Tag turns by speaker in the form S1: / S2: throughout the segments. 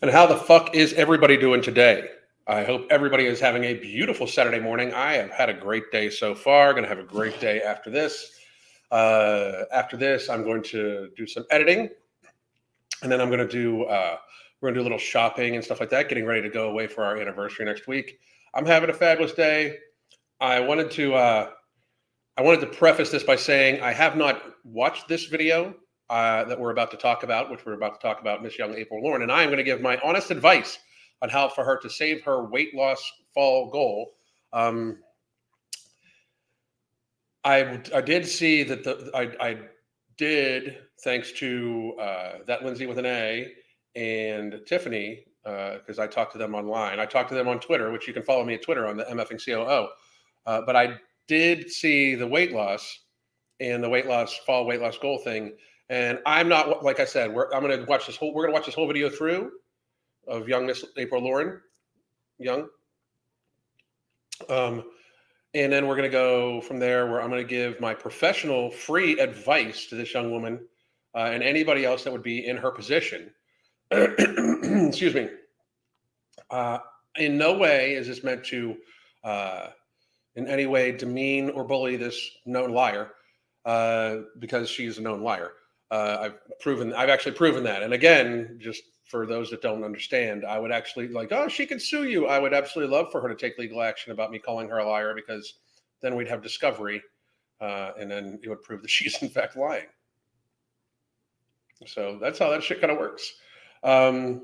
S1: And how the fuck is everybody doing today? I hope everybody is having a beautiful Saturday morning. I have had a great day so far. Going to have a great day after this. Uh, after this, I'm going to do some editing, and then I'm going to do uh, we're going to do a little shopping and stuff like that. Getting ready to go away for our anniversary next week. I'm having a fabulous day. I wanted to uh, I wanted to preface this by saying I have not watched this video uh, that we're about to talk about, which we're about to talk about, Miss Young April Lauren, and I am going to give my honest advice on how for her to save her weight loss fall goal. Um, I I did see that the I, I did thanks to uh, that Lindsay with an A and Tiffany because uh, I talked to them online. I talked to them on Twitter, which you can follow me at Twitter on the MFing COO. Uh, but I did see the weight loss and the weight loss fall weight loss goal thing and I'm not like I said, I'm going to watch this whole. We're going to watch this whole video through of young Miss April Lauren, young. Um, and then we're going to go from there where I'm going to give my professional free advice to this young woman uh, and anybody else that would be in her position. Excuse me. Uh, in no way is this meant to, uh, in any way, demean or bully this known liar uh, because she's a known liar. Uh, I've proven, I've actually proven that. And again, just for those that don't understand, I would actually like, oh, she can sue you. I would absolutely love for her to take legal action about me calling her a liar because then we'd have discovery, uh, and then it would prove that she's in fact lying. So that's how that shit kind of works. Um,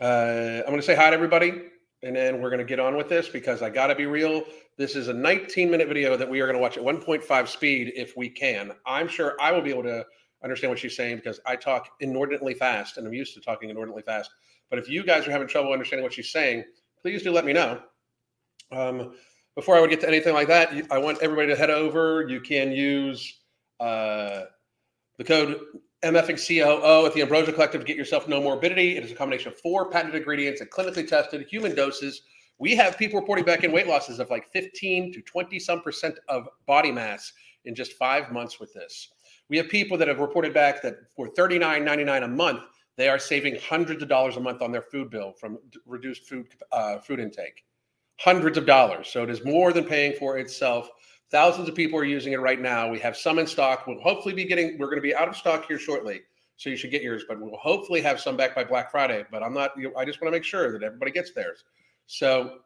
S1: uh, I'm going to say hi to everybody, and then we're going to get on with this because I got to be real. This is a 19 minute video that we are going to watch at 1.5 speed if we can. I'm sure I will be able to understand what she's saying because I talk inordinately fast and I'm used to talking inordinately fast. But if you guys are having trouble understanding what she's saying, please do let me know. Um, before I would get to anything like that, I want everybody to head over. You can use uh, the code MFing COO at the Ambrosia Collective to get yourself Nomorbidity. It is a combination of four patented ingredients and clinically tested human doses we have people reporting back in weight losses of like 15 to 20 some percent of body mass in just five months with this. We have people that have reported back that for $39.99 a month, they are saving hundreds of dollars a month on their food bill from reduced food uh, food intake. Hundreds of dollars. So it is more than paying for itself. Thousands of people are using it right now. We have some in stock. We'll hopefully be getting. We're going to be out of stock here shortly, so you should get yours. But we'll hopefully have some back by Black Friday. But I'm not. I just want to make sure that everybody gets theirs. So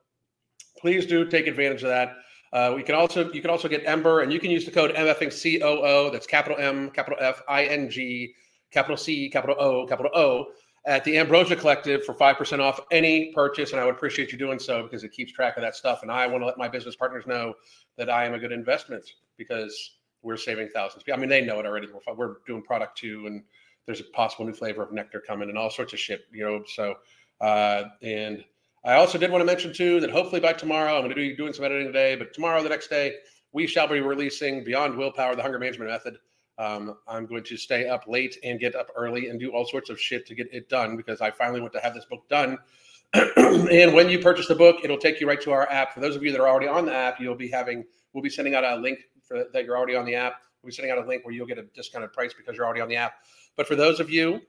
S1: please do take advantage of that. Uh, we can also you can also get Ember, and you can use the code MFing COO. That's capital M, capital F, I N G, capital C, capital O, capital O at the Ambrosia Collective for five percent off any purchase. And I would appreciate you doing so because it keeps track of that stuff. And I want to let my business partners know that I am a good investment because we're saving thousands. I mean, they know it already. We're, we're doing product two, and there's a possible new flavor of nectar coming, and all sorts of shit. You know, so uh, and I also did want to mention too that hopefully by tomorrow, I'm going to be doing some editing today, but tomorrow, the next day, we shall be releasing Beyond Willpower, the Hunger Management Method. Um, I'm going to stay up late and get up early and do all sorts of shit to get it done because I finally want to have this book done. and when you purchase the book, it'll take you right to our app. For those of you that are already on the app, you'll be having we'll be sending out a link for that you're already on the app. We'll be sending out a link where you'll get a discounted price because you're already on the app. But for those of you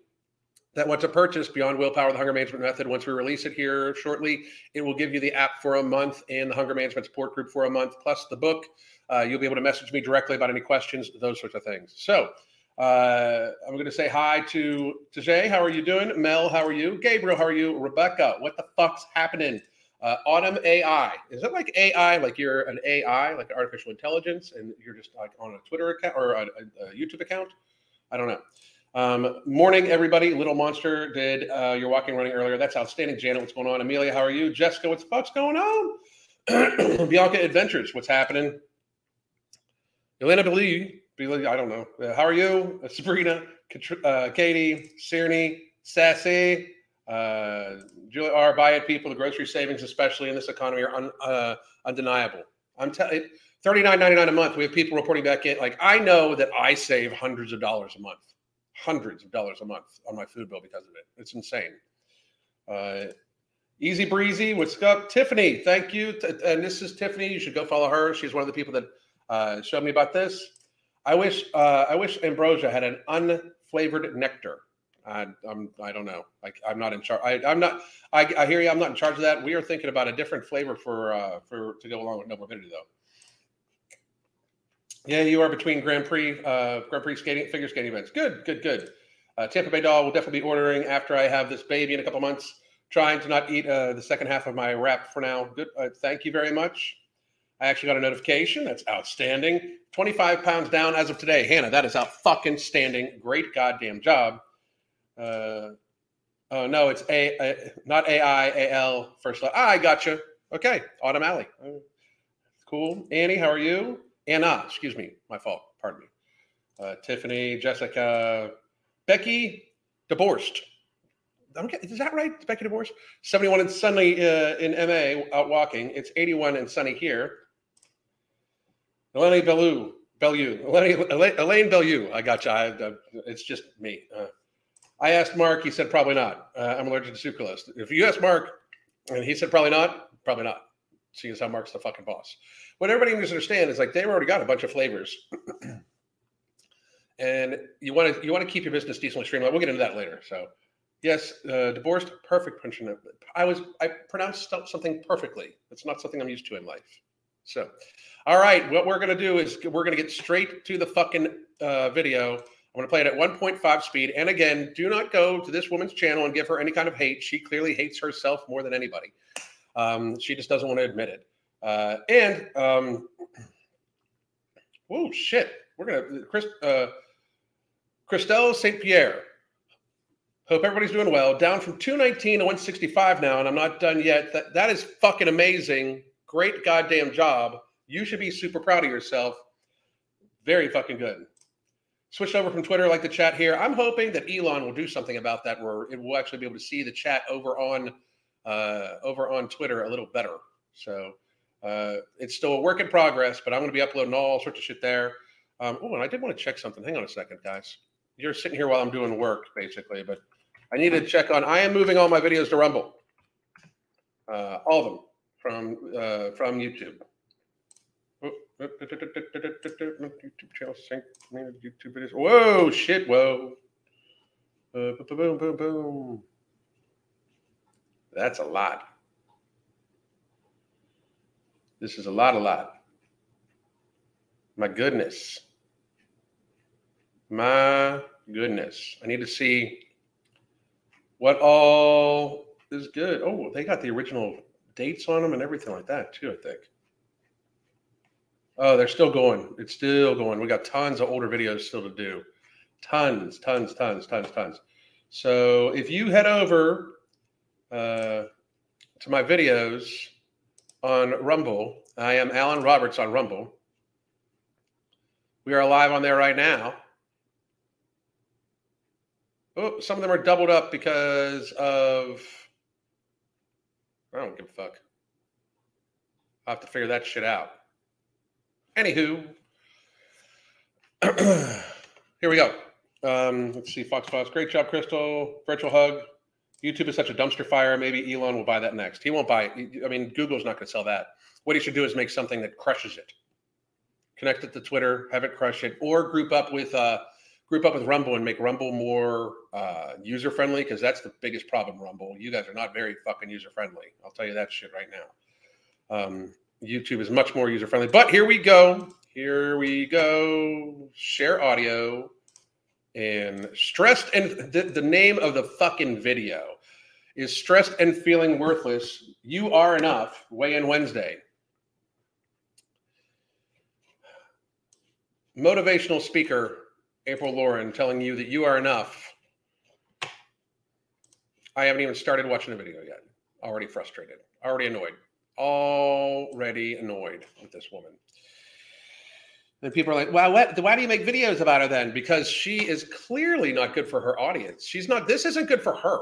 S1: that want to purchase Beyond Willpower, the Hunger Management Method, once we release it here shortly, it will give you the app for a month and the Hunger Management Support Group for a month, plus the book. Uh, you'll be able to message me directly about any questions, those sorts of things. So uh, I'm going to say hi to, to Jay. How are you doing? Mel, how are you? Gabriel, how are you? Rebecca, what the fuck's happening? Uh, Autumn AI. Is it like AI, like you're an AI, like artificial intelligence, and you're just like on a Twitter account or a, a YouTube account? I don't know. Um, morning, everybody. Little Monster did uh, your walking running earlier. That's outstanding. Janet, what's going on? Amelia, how are you? Jessica, what's the fuck's going on? Bianca Adventures, what's happening? Elena Billy, I don't know. Uh, how are you? Uh, Sabrina, uh, Katie, Sierne, Sassy, uh, Julia R. Buy it, people. The grocery savings, especially in this economy, are un, uh, undeniable. I'm telling. $39.99 a month. We have people reporting back in. Like I know that I save hundreds of dollars a month hundreds of dollars a month on my food bill because of it. It's insane. Uh, easy breezy. What's up, Tiffany? Thank you. And this is Tiffany. You should go follow her. She's one of the people that uh, showed me about this. I wish uh, I wish ambrosia had an unflavored nectar. I, I'm I don't know. Like I'm not in charge. I, I'm not. I, I hear you. I'm not in charge of that. We are thinking about a different flavor for uh, for to go along with Nomorbidity though. Yeah, you are between Grand Prix uh, Grand Prix skating figure skating events. Good, good, good. Uh, Tampa Bay Doll will definitely be ordering after I have this baby in a couple months. Trying to not eat uh, the second half of my wrap for now. Good. Uh, thank you very much. I actually got a notification. That's outstanding. 25 pounds down as of today. Hannah, that is out fucking standing. Great goddamn job. Uh, oh, no, it's A, not AI, AL first. Ah, I gotcha. Okay. Autumn Alley. Uh, cool. Annie, how are you? Anna, excuse me. My fault. Pardon me. Uh, Tiffany, Jessica, Becky, divorced. Okay, is that right? Becky divorced? 71 and sunny uh, in MA out walking. It's 81 and sunny here. Eleni Bellew, Bellew, Elaine, Elaine Bellew. I got you. I, I, it's just me. Uh, I asked Mark. He said probably not. Uh, I'm allergic to sucralose. If you ask Mark, and he said probably not, probably not. Seeing as how Mark's the fucking boss. What everybody needs to understand is like they've already got a bunch of flavors, and you want to you want to keep your business decently streamlined. We'll get into that later. So, yes, uh, divorced, perfect punching. I was I pronounced something perfectly. It's not something I'm used to in life. So, all right, what we're gonna do is we're gonna get straight to the fucking uh, video. I'm gonna play it at 1.5 speed. And again, do not go to this woman's channel and give her any kind of hate. She clearly hates herself more than anybody. Um, she just doesn't want to admit it. Uh, and um, oh shit, we're gonna Chris uh, Christelle St. Pierre. Hope everybody's doing well. Down from 219 to 165 now, and I'm not done yet. That that is fucking amazing. Great goddamn job. You should be super proud of yourself. Very fucking good. Switched over from Twitter, like the chat here. I'm hoping that Elon will do something about that, where it will actually be able to see the chat over on uh, over on Twitter a little better. So uh, it's still a work in progress, but I'm going to be uploading all sorts of shit there. Um, oh, and I did want to check something. Hang on a second, guys. You're sitting here while I'm doing work, basically, but I need to check on. I am moving all my videos to Rumble, uh, all of them from uh, from YouTube. YouTube channel sync YouTube videos. Whoa, shit, whoa. Uh, boom, boom, boom. That's a lot. This is a lot, a lot. My goodness. My goodness. I need to see what all is good. Oh, they got the original dates on them and everything like that, too, I think. Oh, they're still going. It's still going. We got tons of older videos still to do. Tons, tons, tons, tons, tons. So if you head over uh, to my videos, on Rumble. I am Alan Roberts on Rumble. We are live on there right now. Oh, some of them are doubled up because of. I don't give a fuck. I'll have to figure that shit out. Anywho, here we go. Um, let's see, Fox Fox. Great job, Crystal. Virtual hug. YouTube is such a dumpster fire. Maybe Elon will buy that next. He won't buy it. I mean, Google's not going to sell that. What he should do is make something that crushes it. Connect it to Twitter, have it crush it, or group up with uh, group up with Rumble and make Rumble more uh, user friendly because that's the biggest problem. Rumble, you guys are not very fucking user friendly. I'll tell you that shit right now. Um, YouTube is much more user friendly. But here we go. Here we go. Share audio and stressed and the, the name of the fucking video is stressed and feeling worthless. You are enough. Weigh in Wednesday. Motivational speaker April Lauren telling you that you are enough. I haven't even started watching the video yet. Already frustrated. Already annoyed. Already annoyed with this woman. And people are like, well, what, why do you make videos about her then? Because she is clearly not good for her audience. She's not, this isn't good for her.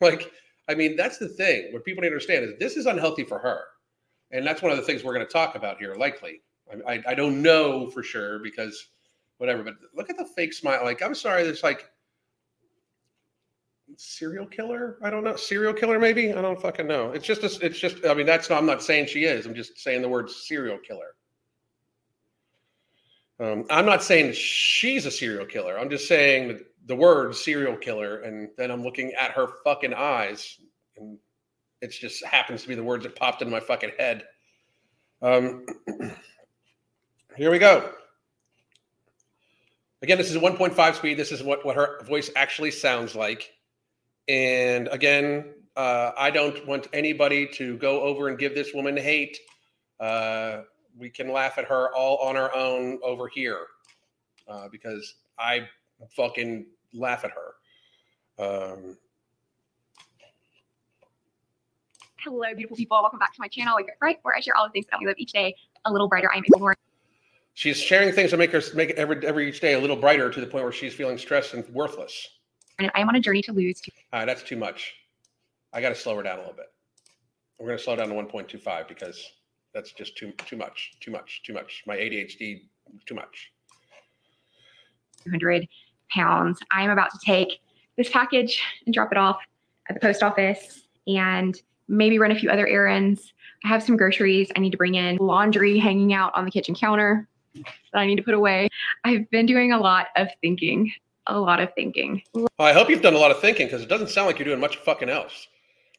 S1: Like, I mean, that's the thing. What people need to understand is this is unhealthy for her. And that's one of the things we're going to talk about here, likely. I, I, I don't know for sure because whatever, but look at the fake smile. Like, I'm sorry, there's like serial killer. I don't know. Serial killer, maybe. I don't fucking know. It's just, a, it's just, I mean, that's, not, I'm not saying she is. I'm just saying the word serial killer. Um, I'm not saying she's a serial killer. I'm just saying that the word serial killer, and then I'm looking at her fucking eyes, and it just happens to be the words that popped in my fucking head. Um, here we go. Again, this is 1.5 speed. This is what, what her voice actually sounds like. And again, uh, I don't want anybody to go over and give this woman hate. Uh, we can laugh at her all on our own over here uh, because I fucking laugh at her. Um,
S2: Hello, beautiful people. Welcome back to my channel, Wake Up Bright, where I share all the things that we live each day a little brighter. I am able to
S1: She's sharing things to make her make it every every each day a little brighter to the point where she's feeling stressed and worthless.
S2: And I am on a journey to lose.
S1: Two- All right, that's too much. I got to slow her down a little bit. We're going to slow down to 1.25 because that's just too too much, too much, too much. My ADHD, too much.
S2: 200 pounds. I am about to take this package and drop it off at the post office and maybe run a few other errands. I have some groceries I need to bring in, laundry hanging out on the kitchen counter that I need to put away. I've been doing a lot of thinking, a lot of thinking.
S1: Well, I hope you've done a lot of thinking because it doesn't sound like you're doing much fucking else.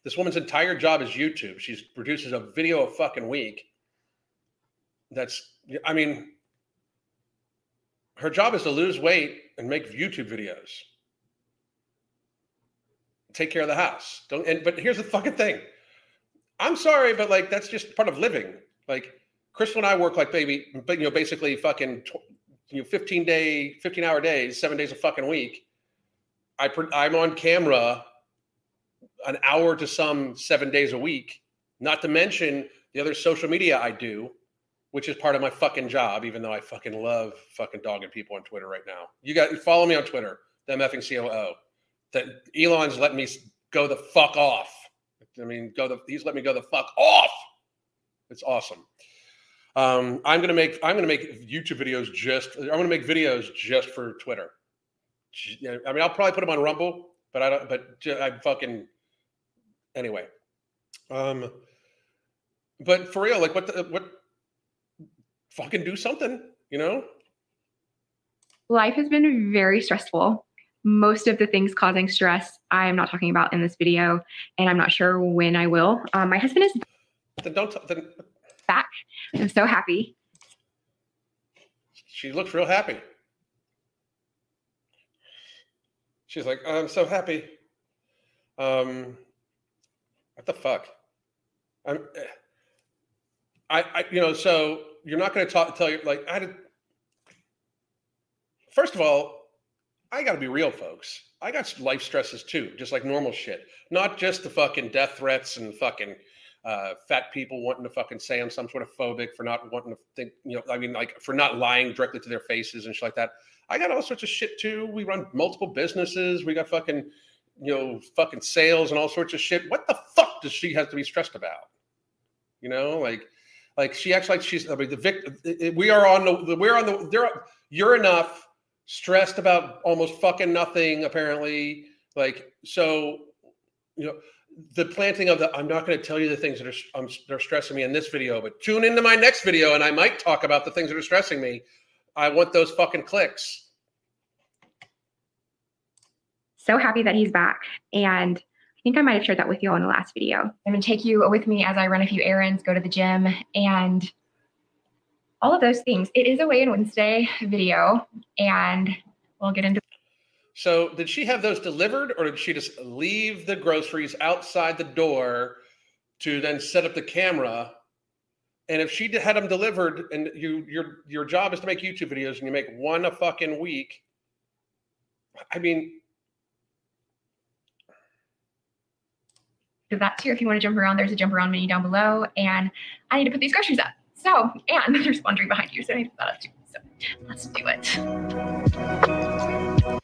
S1: This woman's entire job is YouTube. She produces a video a fucking week. That's, I mean, her job is to lose weight and make YouTube videos. Take care of the house. Don't. And but here's the fucking thing. I'm sorry, but like that's just part of living. Like Crystal and I work like baby, but you know, basically fucking, you know, 15 day, 15 hour days, seven days a fucking week. I I'm on camera an hour to some seven days a week. Not to mention the other social media I do, which is part of my fucking job. Even though I fucking love fucking dogging people on Twitter right now. You got follow me on Twitter, them effing COO. That Elon's letting me go the fuck off I mean, go the he's let me go the fuck off. It's awesome. Um, I'm gonna make I'm gonna make YouTube videos just I'm gonna make videos just for Twitter. I mean, I'll probably put them on Rumble, but I don't. But I fucking anyway. Um, but for real, like what the, what fucking do something, you know?
S2: Life has been very stressful most of the things causing stress I am not talking about in this video, and I'm not sure when I will. Um, my husband is
S1: then don't t- then...
S2: back. I'm so happy.
S1: She looks real happy. She's like, I'm so happy. Um, what the fuck? I'm, eh, I, I, you know, so you're not going to talk, tell you like, I did. First of all, I got to be real, folks. I got life stresses too, just like normal shit. Not just the fucking death threats and fucking uh, fat people wanting to fucking say I'm some sort of phobic for not wanting to think, you know, I mean, like for not lying directly to their faces and shit like that. I got all sorts of shit too. We run multiple businesses. We got fucking, you know, fucking sales and all sorts of shit. What the fuck does she have to be stressed about? You know, like, like she acts like she's. I mean, the victim. We are on the. We're on the. There. You're enough stressed about almost fucking nothing apparently like so you know the planting of the i'm not going to tell you the things that are um, they're stressing me in this video but tune into my next video and i might talk about the things that are stressing me i want those fucking clicks
S2: so happy that he's back and think i might have shared that with you all in the last video i'm going to take you with me as i run a few errands go to the gym and all of those things. It is a Weigh In Wednesday video, and we'll get into.
S1: So, did she have those delivered, or did she just leave the groceries outside the door to then set up the camera? And if she had them delivered, and you your your job is to make YouTube videos, and you make one a fucking week, I mean,
S2: do that too. If you want to jump around, there's a jump around menu down below, and I need to put these groceries up. So, and there's laundry behind you, so I need to put that up too. So let's do it.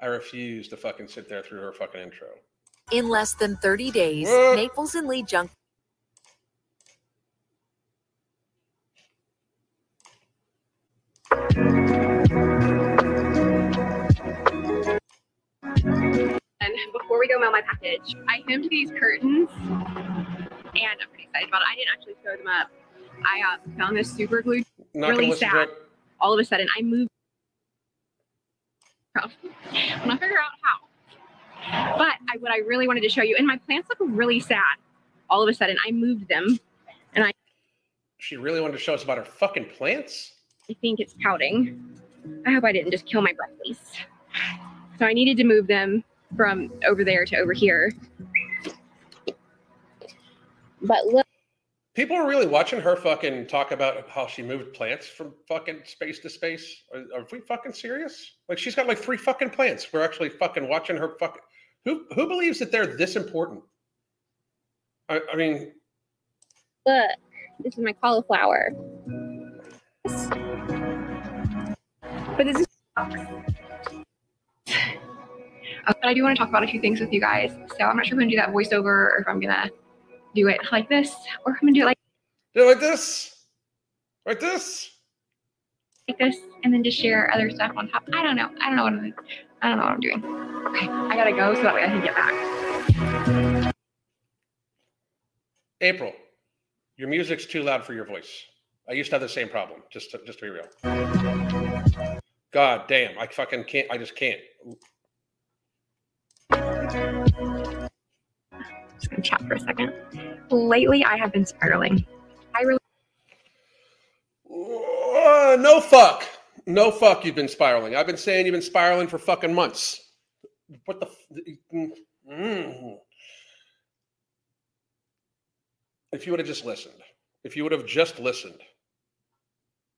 S1: I refuse to fucking sit there through her fucking intro.
S3: In less than 30 days, Naples and Lee Junk.
S2: Before we go mail my package, I hemmed these curtains and I'm pretty excited about it. I didn't actually sew them up. I uh, found this super glue
S1: Not
S2: really sad all of a sudden I moved. I'm gonna figure out how. But I, what I really wanted to show you, and my plants look really sad. All of a sudden, I moved them. And I.
S1: She really wanted to show us about her fucking plants.
S2: I think it's pouting. I hope I didn't just kill my broccoli. So I needed to move them from over there to over here. But look,
S1: People are really watching her fucking talk about how she moved plants from fucking space to space. Are, are we fucking serious? Like she's got like three fucking plants. We're actually fucking watching her fucking. Who who believes that they're this important? I, I mean,
S2: look, this is my cauliflower. But this is. But I do want to talk about a few things with you guys. So I'm not sure if I'm gonna do that voiceover or if I'm gonna do it like this or if I'm gonna do it like,
S1: do it like this, like this.
S2: like this and then just share other stuff on top. I don't know. I don't know what I'm I don't know what I'm doing. Okay, I gotta go so that way I can get back.
S1: April, your music's too loud for your voice. I used to have the same problem. Just to, just to be real. God damn, I fucking can't. I just can't.
S2: Just gonna chat for a second. Lately I have been spiraling. I really
S1: Uh, no fuck. No fuck. You've been spiraling. I've been saying you've been spiraling for fucking months. What the? F- mm. If you would have just listened, if you would have just listened,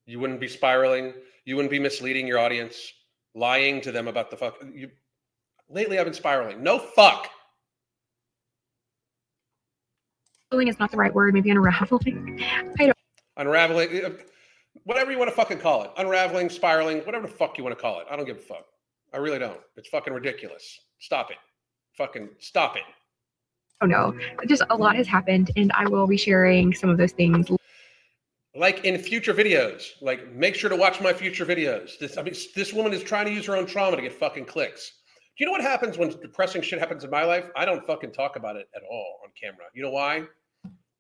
S1: you wouldn't be spiraling. You wouldn't be misleading your audience, lying to them about the fuck. You, lately, I've been spiraling. No fuck.
S2: Unraveling is not the right word. Maybe unraveling. I don't.
S1: Unraveling, uh, whatever you want to fucking call it. Unraveling, spiraling, whatever the fuck you want to call it. I don't give a fuck. I really don't. It's fucking ridiculous. Stop it. Fucking stop it.
S2: Oh no, just a lot has happened, and I will be sharing some of those things.
S1: Like in future videos, like make sure to watch my future videos. This, I mean, this woman is trying to use her own trauma to get fucking clicks. Do you know what happens when depressing shit happens in my life? I don't fucking talk about it at all on camera. You know why?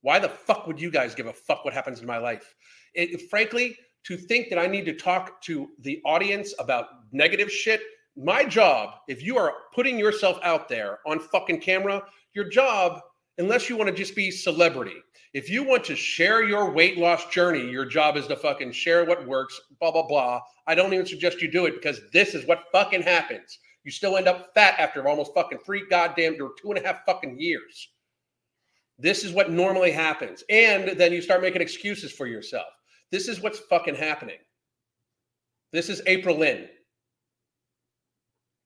S1: Why the fuck would you guys give a fuck what happens in my life? It, frankly, to think that I need to talk to the audience about negative shit, my job, if you are putting yourself out there on fucking camera, your job, unless you want to just be celebrity, if you want to share your weight loss journey, your job is to fucking share what works, blah, blah, blah. I don't even suggest you do it because this is what fucking happens. You still end up fat after almost fucking three goddamn or two and a half fucking years. This is what normally happens. And then you start making excuses for yourself. This is what's fucking happening. This is April Lynn.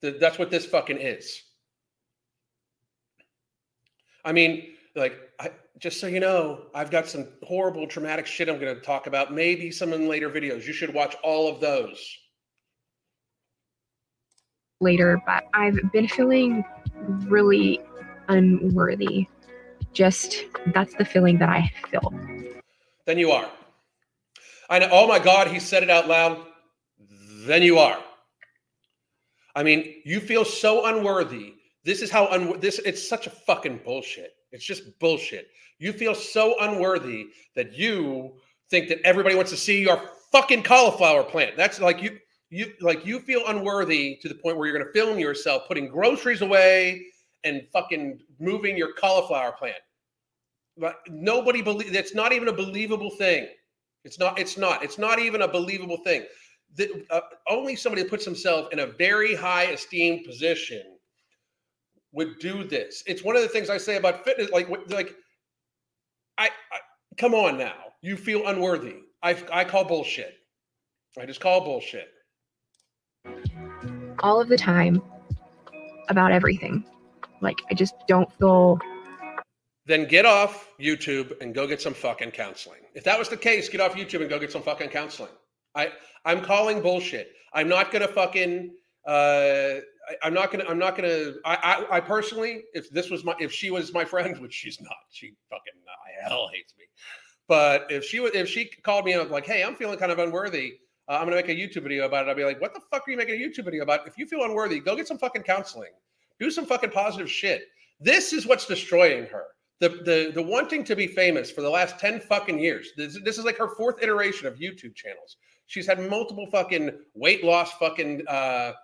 S1: Th- That's what this fucking is. I mean, like, I, just so you know, I've got some horrible, traumatic shit I'm going to talk about. Maybe some in later videos. You should watch all of those.
S2: Later, but I've been feeling really unworthy. Just that's the feeling that I feel.
S1: Then you are. I know. Oh my God, he said it out loud. Then you are. I mean, you feel so unworthy. This is how un- this. It's such a fucking bullshit. It's just bullshit. You feel so unworthy that you think that everybody wants to see your fucking cauliflower plant. That's like you. You like you feel unworthy to the point where you're going to film yourself putting groceries away and fucking moving your cauliflower plant. But nobody believe that's not even a believable thing. It's not. It's not. It's not even a believable thing. That uh, only somebody that puts himself in a very high esteemed position would do this. It's one of the things I say about fitness. Like, like, I, I come on now. You feel unworthy. I I call bullshit. I just call bullshit.
S2: All of the time about everything. Like I just don't feel
S1: Then get off YouTube and go get some fucking counseling. If that was the case, get off YouTube and go get some fucking counseling. I I'm calling bullshit. I'm not gonna fucking. Uh, I, I'm not gonna. I'm not gonna. I, I I personally, if this was my, if she was my friend, which she's not, she fucking uh, hell hates me. But if she would, if she called me up like, hey, I'm feeling kind of unworthy. Uh, I'm gonna make a YouTube video about it. I'd be like, what the fuck are you making a YouTube video about? If you feel unworthy, go get some fucking counseling. Do some fucking positive shit. This is what's destroying her. The, the the wanting to be famous for the last 10 fucking years. This, this is like her fourth iteration of YouTube channels. She's had multiple fucking weight loss fucking uh,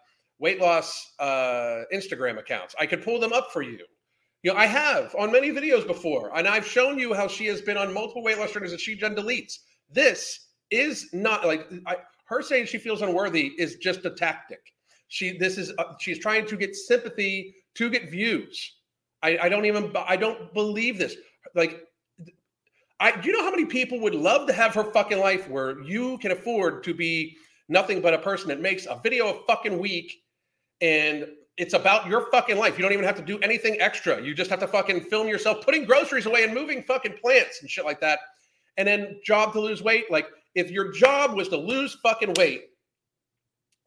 S1: weight loss uh, Instagram accounts. I could pull them up for you. You know, I have on many videos before, and I've shown you how she has been on multiple weight loss journeys that she then deletes. This is not like I, her saying she feels unworthy is just a tactic. She this is uh, she's trying to get sympathy to get views. I, I don't even I don't believe this. Like I do you know how many people would love to have her fucking life where you can afford to be nothing but a person that makes a video a fucking week and it's about your fucking life. You don't even have to do anything extra. You just have to fucking film yourself putting groceries away and moving fucking plants and shit like that. And then job to lose weight. Like if your job was to lose fucking weight,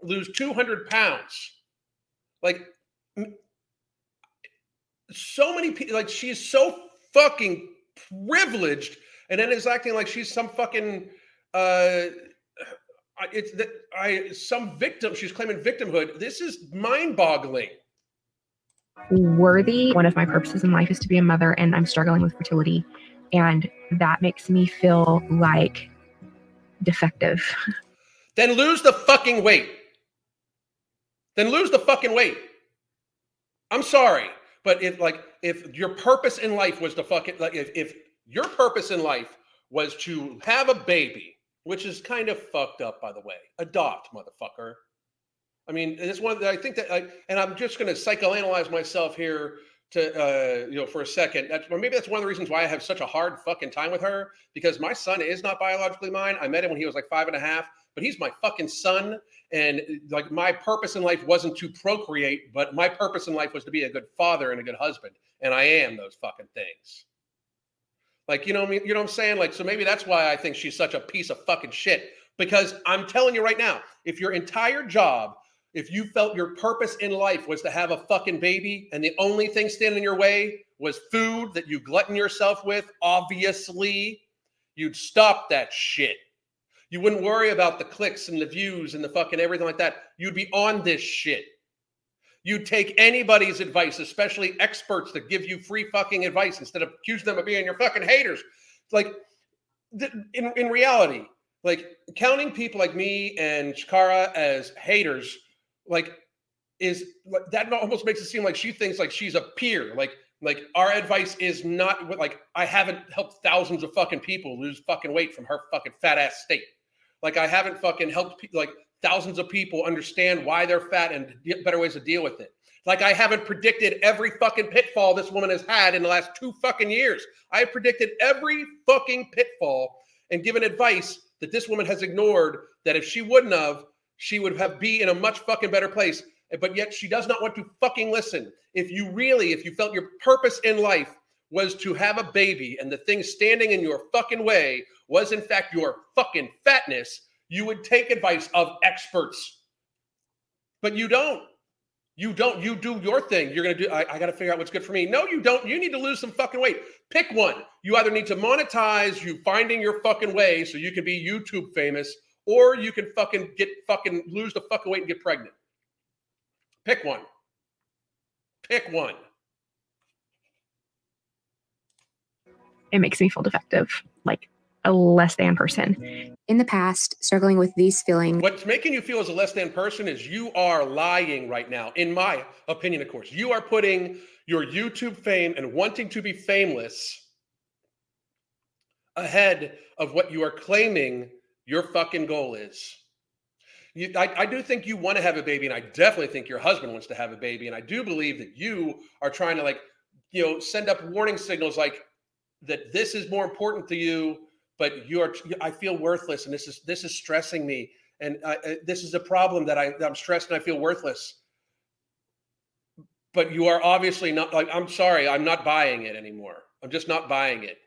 S1: lose 200 pounds, like so many people, like she's so fucking privileged and then is acting like she's some fucking uh it's that I some victim. She's claiming victimhood. This is mind-boggling.
S2: Worthy. One of my purposes in life is to be a mother, and I'm struggling with fertility, and that makes me feel like defective.
S1: Then lose the fucking weight. Then lose the fucking weight. I'm sorry, but if like if your purpose in life was to fucking like if, if your purpose in life was to have a baby which is kind of fucked up, by the way. Adopt, motherfucker. I mean, it's one that I think that, I, and I'm just going to psychoanalyze myself here to, uh, you know, for a second. That's, or maybe that's one of the reasons why I have such a hard fucking time with her because my son is not biologically mine. I met him when he was like five and a half, but he's my fucking son. And like my purpose in life wasn't to procreate, but my purpose in life was to be a good father and a good husband. And I am those fucking things. Like, you know, mean, you know what I'm saying? Like, so maybe that's why I think she's such a piece of fucking shit. Because I'm telling you right now, if your entire job, if you felt your purpose in life was to have a fucking baby and the only thing standing in your way was food that you glutton yourself with, obviously, you'd stop that shit. You wouldn't worry about the clicks and the views and the fucking everything like that. You'd be on this shit. You'd take anybody's advice, especially experts that give you free fucking advice instead of accusing them of being your fucking haters. Like, in, in reality, like counting people like me and Shakara as haters, like, is that almost makes it seem like she thinks like she's a peer. Like, like our advice is not like I haven't helped thousands of fucking people lose fucking weight from her fucking fat ass state. Like I haven't fucking helped like thousands of people understand why they're fat and better ways to deal with it. Like I haven't predicted every fucking pitfall this woman has had in the last two fucking years. I predicted every fucking pitfall and given advice that this woman has ignored that if she wouldn't have, she would have be in a much fucking better place. But yet she does not want to fucking listen. If you really, if you felt your purpose in life was to have a baby and the thing standing in your fucking way was in fact your fucking fatness, you would take advice of experts, but you don't. You don't. You do your thing. You're going to do, I, I got to figure out what's good for me. No, you don't. You need to lose some fucking weight. Pick one. You either need to monetize you finding your fucking way so you can be YouTube famous, or you can fucking get fucking lose the fucking weight and get pregnant. Pick one. Pick one.
S2: It makes me feel defective. Like, a less than person.
S4: In the past, struggling with these feelings.
S1: What's making you feel as a less than person is you are lying right now, in my opinion, of course. You are putting your YouTube fame and wanting to be famous ahead of what you are claiming your fucking goal is. You, I, I, do think you want to have a baby, and I definitely think your husband wants to have a baby. And I do believe that you are trying to, like, you know, send up warning signals like that this is more important to you but you are i feel worthless and this is this is stressing me and I, this is a problem that I, i'm stressed and i feel worthless but you are obviously not like i'm sorry i'm not buying it anymore i'm just not buying it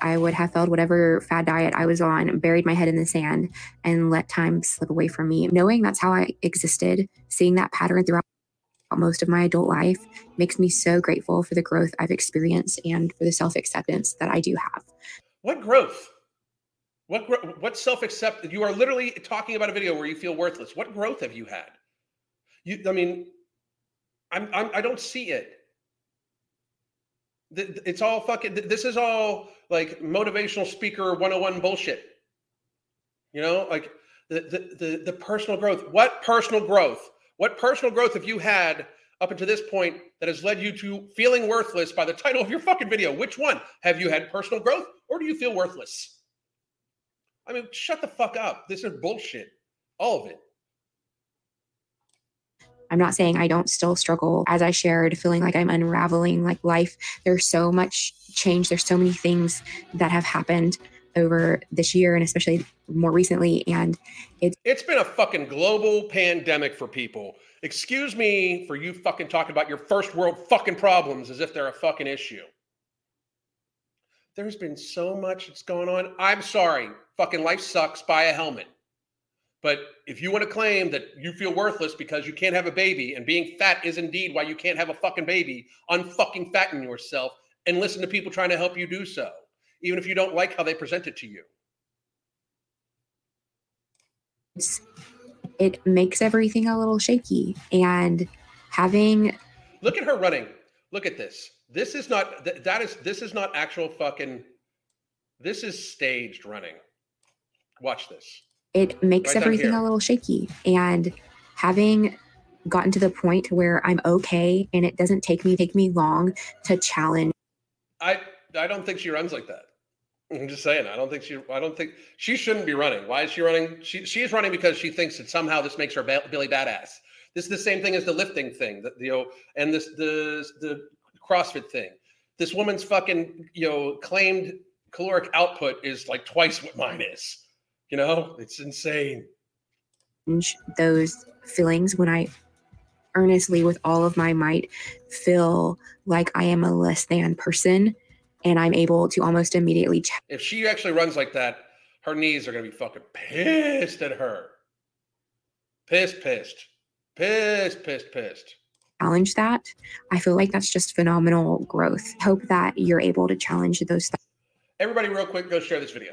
S4: I would have felt whatever fad diet I was on, buried my head in the sand, and let time slip away from me. Knowing that's how I existed, seeing that pattern throughout most of my adult life makes me so grateful for the growth I've experienced and for the self acceptance that I do have.
S1: What growth? What what self accept? You are literally talking about a video where you feel worthless. What growth have you had? You, I mean, I'm, I'm I don't see it. It's all fucking. This is all like motivational speaker 101 bullshit. You know, like the, the the the personal growth. What personal growth? What personal growth have you had up until this point that has led you to feeling worthless by the title of your fucking video? Which one? Have you had personal growth or do you feel worthless? I mean, shut the fuck up. This is bullshit. All of it.
S2: I'm not saying I don't still struggle as I shared, feeling like I'm unraveling like life. There's so much change. There's so many things that have happened over this year and especially more recently. And it's
S1: it's been a fucking global pandemic for people. Excuse me for you fucking talking about your first world fucking problems as if they're a fucking issue. There's been so much that's going on. I'm sorry. Fucking life sucks. Buy a helmet. But if you want to claim that you feel worthless because you can't have a baby and being fat is indeed why you can't have a fucking baby, unfucking fatten yourself and listen to people trying to help you do so, even if you don't like how they present it to you.
S2: it makes everything a little shaky. And having
S1: look at her running. Look at this. This is not th- that is this is not actual fucking. This is staged running. Watch this
S2: it makes right everything a little shaky. And having gotten to the point where I'm okay and it doesn't take me take me long to challenge.
S1: I I don't think she runs like that. I'm just saying. I don't think she. I don't think she shouldn't be running. Why is she running? She she is running because she thinks that somehow this makes her Billy badass. This is the same thing as the lifting thing, that you know, and this the the CrossFit thing. This woman's fucking you know claimed caloric output is like twice what mine is. You know, it's insane.
S2: Those feelings when I earnestly, with all of my might, feel like I am a less than person and I'm able to almost immediately. Ch-
S1: if she actually runs like that, her knees are going to be fucking pissed at her. Pissed, pissed, pissed, pissed, pissed.
S2: Challenge that. I feel like that's just phenomenal growth. Hope that you're able to challenge those. Th-
S1: Everybody, real quick, go share this video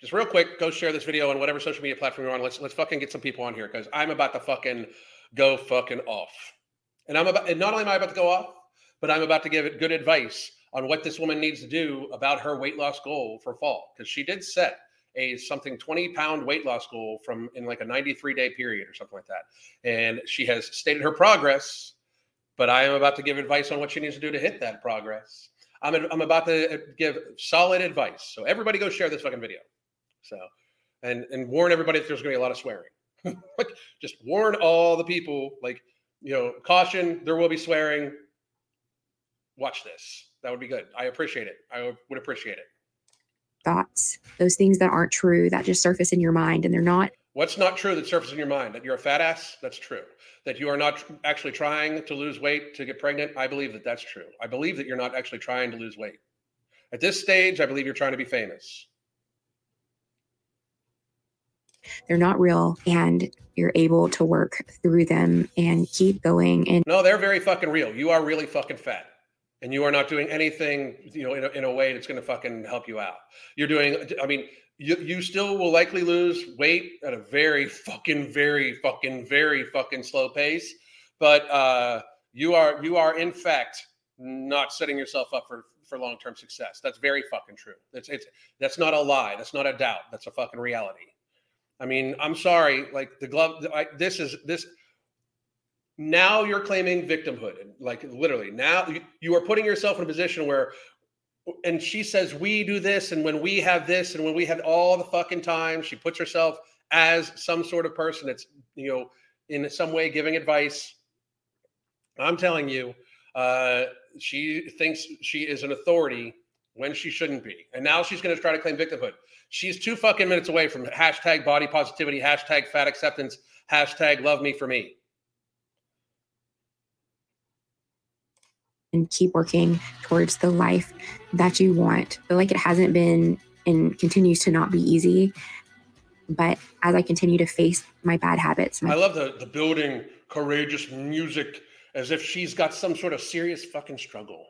S1: just real quick, go share this video on whatever social media platform you're on. Let's let's fucking get some people on here because I'm about to fucking go fucking off. And I'm about and not only am I about to go off, but I'm about to give it good advice on what this woman needs to do about her weight loss goal for fall. Because she did set a something 20 pound weight loss goal from in like a 93 day period or something like that. And she has stated her progress, but I am about to give advice on what she needs to do to hit that progress. I'm, I'm about to give solid advice. So everybody go share this fucking video. So, and and warn everybody that there's going to be a lot of swearing. like, just warn all the people. Like, you know, caution. There will be swearing. Watch this. That would be good. I appreciate it. I would appreciate it.
S2: Thoughts, those things that aren't true that just surface in your mind, and they're not.
S1: What's not true that surfaces in your mind? That you're a fat ass? That's true. That you are not actually trying to lose weight to get pregnant? I believe that that's true. I believe that you're not actually trying to lose weight. At this stage, I believe you're trying to be famous
S2: they're not real and you're able to work through them and keep going and
S1: no they're very fucking real. You are really fucking fat. And you are not doing anything you know in a, in a way that's going to fucking help you out. You're doing i mean you, you still will likely lose weight at a very fucking very fucking very fucking slow pace. But uh you are you are in fact not setting yourself up for for long-term success. That's very fucking true. That's it's that's not a lie. That's not a doubt. That's a fucking reality I mean, I'm sorry, like the glove. I, this is this. Now you're claiming victimhood, like literally. Now you, you are putting yourself in a position where, and she says we do this, and when we have this, and when we have all the fucking time, she puts herself as some sort of person that's you know in some way giving advice. I'm telling you, uh, she thinks she is an authority when she shouldn't be, and now she's going to try to claim victimhood. She's two fucking minutes away from hashtag body positivity, hashtag fat acceptance, hashtag love me for me.
S2: And keep working towards the life that you want. Feel like it hasn't been and continues to not be easy. But as I continue to face my bad habits, my-
S1: I love the, the building courageous music as if she's got some sort of serious fucking struggle.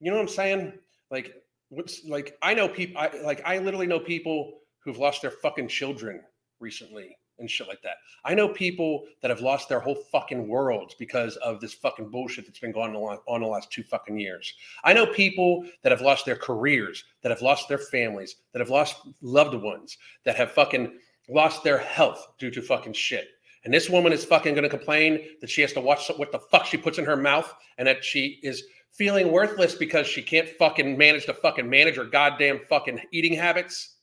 S1: You know what I'm saying? Like what's like I know people I like I literally know people who've lost their fucking children recently and shit like that. I know people that have lost their whole fucking worlds because of this fucking bullshit that's been going on on the last two fucking years. I know people that have lost their careers, that have lost their families, that have lost loved ones, that have fucking lost their health due to fucking shit. And this woman is fucking going to complain that she has to watch what the fuck she puts in her mouth and that she is feeling worthless because she can't fucking manage to fucking manage her goddamn fucking eating habits.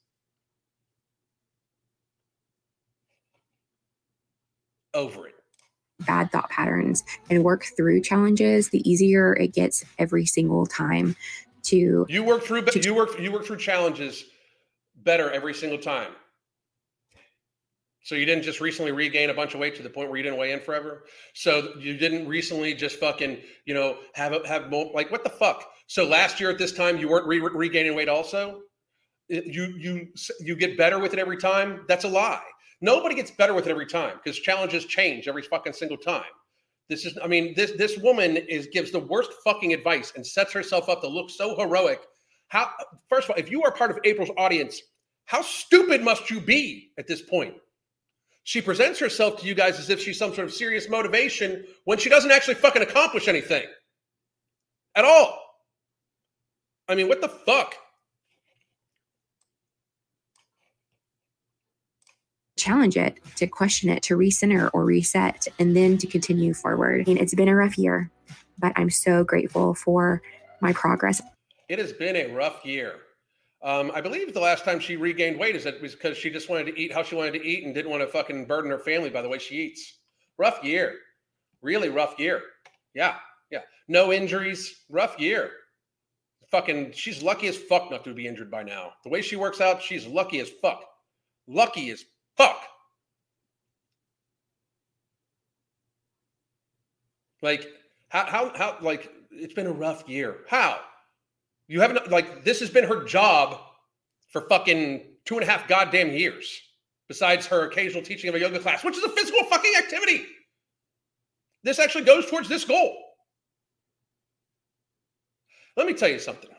S1: Over it.
S4: Bad thought patterns and work through challenges, the easier it gets every single time to
S1: you work through to, you work you work through challenges better every single time. So you didn't just recently regain a bunch of weight to the point where you didn't weigh in forever. So you didn't recently just fucking you know have a, have more, like what the fuck. So last year at this time you weren't re- regaining weight also. You you you get better with it every time. That's a lie. Nobody gets better with it every time because challenges change every fucking single time. This is, I mean, this this woman is gives the worst fucking advice and sets herself up to look so heroic. How first of all, if you are part of April's audience, how stupid must you be at this point? She presents herself to you guys as if she's some sort of serious motivation when she doesn't actually fucking accomplish anything at all. I mean, what the fuck?
S4: challenge it, to question it, to recenter or reset, and then to continue forward. I mean, it's been a rough year, but I'm so grateful for my progress.
S1: It has been a rough year. Um, I believe the last time she regained weight is that was because she just wanted to eat how she wanted to eat and didn't want to fucking burden her family by the way she eats. Rough year, really rough year. Yeah, yeah. No injuries, rough year. Fucking, she's lucky as fuck not to be injured by now. The way she works out, she's lucky as fuck. Lucky as fuck. Like, how, how, how, like, it's been a rough year. How? You haven't like this has been her job for fucking two and a half goddamn years, besides her occasional teaching of a yoga class, which is a physical fucking activity. This actually goes towards this goal. Let me tell you something.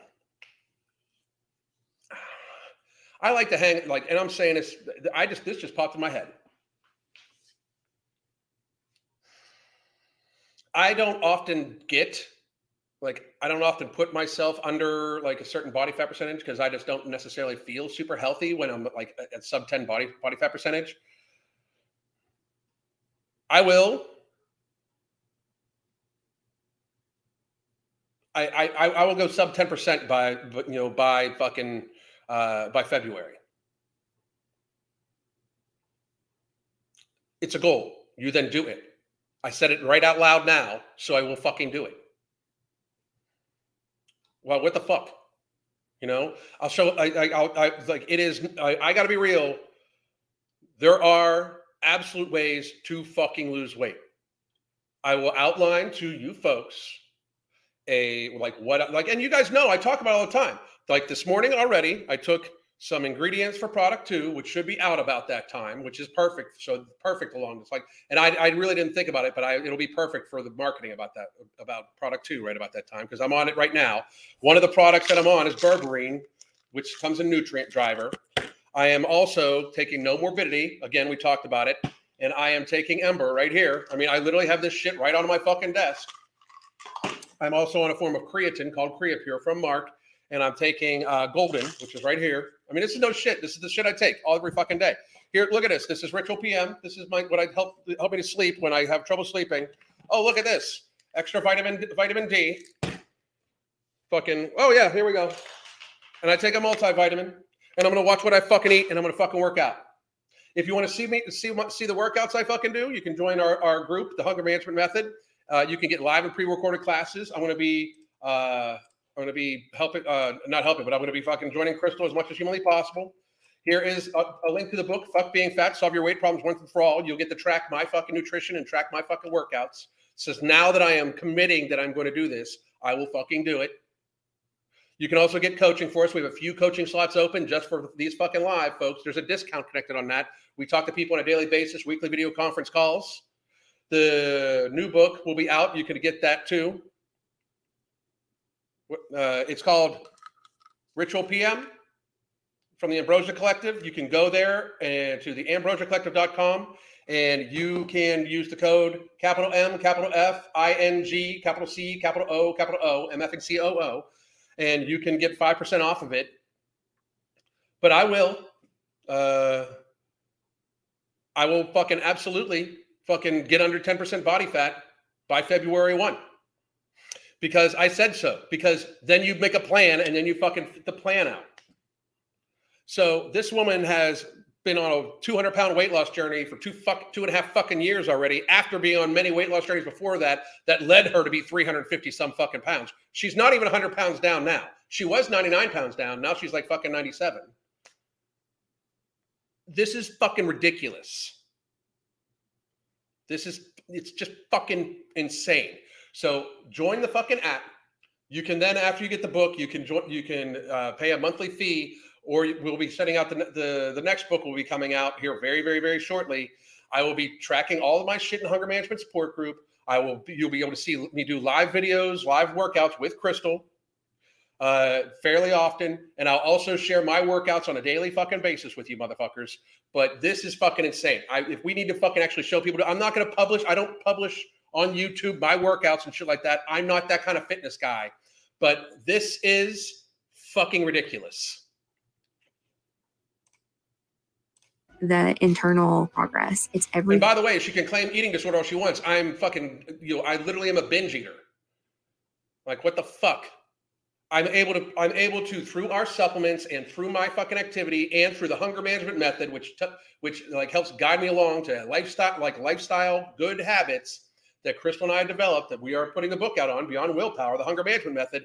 S1: I like to hang like, and I'm saying this, I just this just popped in my head. I don't often get like I don't often put myself under like a certain body fat percentage because I just don't necessarily feel super healthy when I'm like at sub 10 body body fat percentage. I will. I, I I will go sub 10% by you know by fucking uh by February. It's a goal. You then do it. I said it right out loud now, so I will fucking do it well, what the fuck? You know, I'll show. I, I, I'll, I like it is. I, I got to be real. There are absolute ways to fucking lose weight. I will outline to you folks a like what like, and you guys know I talk about all the time. Like this morning already, I took some ingredients for product two, which should be out about that time, which is perfect. So perfect along this like, and I, I really didn't think about it, but I, it'll be perfect for the marketing about that, about product two right about that time. Cause I'm on it right now. One of the products that I'm on is berberine, which comes in nutrient driver. I am also taking Nomorbidity. Again, we talked about it. And I am taking Ember right here. I mean, I literally have this shit right on my fucking desk. I'm also on a form of creatine called Creapure from Mark and I'm taking uh, Golden, which is right here. I mean, this is no shit. This is the shit I take all every fucking day. Here, look at this. This is Ritual PM. This is my what I help help me to sleep when I have trouble sleeping. Oh, look at this. Extra vitamin vitamin D. Fucking oh yeah, here we go. And I take a multivitamin, and I'm gonna watch what I fucking eat, and I'm gonna fucking work out. If you want to see me see see the workouts I fucking do, you can join our, our group, the Hunger Management Method. Uh, you can get live and pre-recorded classes. I'm to be uh, I'm going to be helping, uh, not helping, but I'm going to be fucking joining Crystal as much as humanly possible. Here is a, a, link to the book, Fuck Being Fat, Solve Your Weight Problems Once and For All. You'll get to track my fucking nutrition and track my fucking workouts. Says now that I am committing that I'm going to do this, I will fucking do it. You can also get coaching for us. We have a few coaching slots open just for these fucking live folks. There's a discount connected on that. We talk to people on a daily basis, weekly video conference calls. The new book will be out. You can get that too. Uh, it's called Ritual PM. from the Ambrosia Collective. You can go there and to the ambrosiacollective.com and you can use the code capital M, capital F, I N G, capital C, capital O, capital O, M F and C O O, and you can get 5% off of it. But I will, uh, I will fucking absolutely fucking get under 10% body fat by February 1 because I said so. Because then you make a plan and then you fucking fit the plan out. So this woman has been on a 200 pound weight loss journey for two fuck two and a half fucking years already. After being on many weight loss journeys before that, that led her to be 350 some fucking pounds. She's not even 100 pounds down now. She was 99 pounds down. Now she's like fucking 97. This is fucking ridiculous. This is it's just fucking insane. So join the fucking app. You can then, after you get the book, you can join. You can uh, pay a monthly fee, or we'll be sending out the, the the next book will be coming out here very, very, very shortly. I will be tracking all of my shit in hunger management support group. I will. You'll be able to see me do live videos, live workouts with Crystal uh, fairly often, and I'll also share my workouts on a daily fucking basis with you, motherfuckers. But this is fucking insane. I, if we need to fucking actually show people, I'm not going to publish. I don't publish on YouTube my workouts and shit like that. I'm not that kind of fitness guy, but this is fucking ridiculous.
S2: The internal progress. It's every.
S1: And by the way, she can claim eating disorder all she wants. I'm fucking, you know, I literally am a binge eater. Like, what the fuck? I'm able to, I'm able to through our supplements and through my fucking activity and through the hunger management method, which, t- which like helps guide me along to lifestyle, like lifestyle good habits that Crystal and I developed that we are putting the book out on Beyond Willpower, the hunger management method.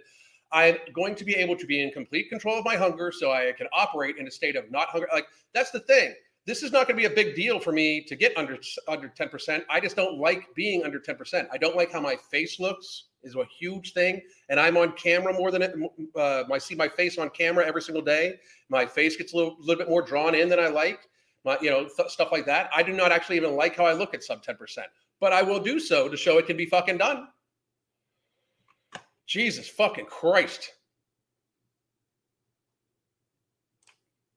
S1: I'm going to be able to be in complete control of my hunger so I can operate in a state of not hunger. Like that's the thing. This is not going to be a big deal for me to get under under 10%. I just don't like being under 10%. I don't like how my face looks is a huge thing. And I'm on camera more than it. Uh, I see my face on camera every single day. My face gets a little, little bit more drawn in than I like. My, you know, th- stuff like that. I do not actually even like how I look at sub 10% but I will do so to show it can be fucking done. Jesus fucking Christ.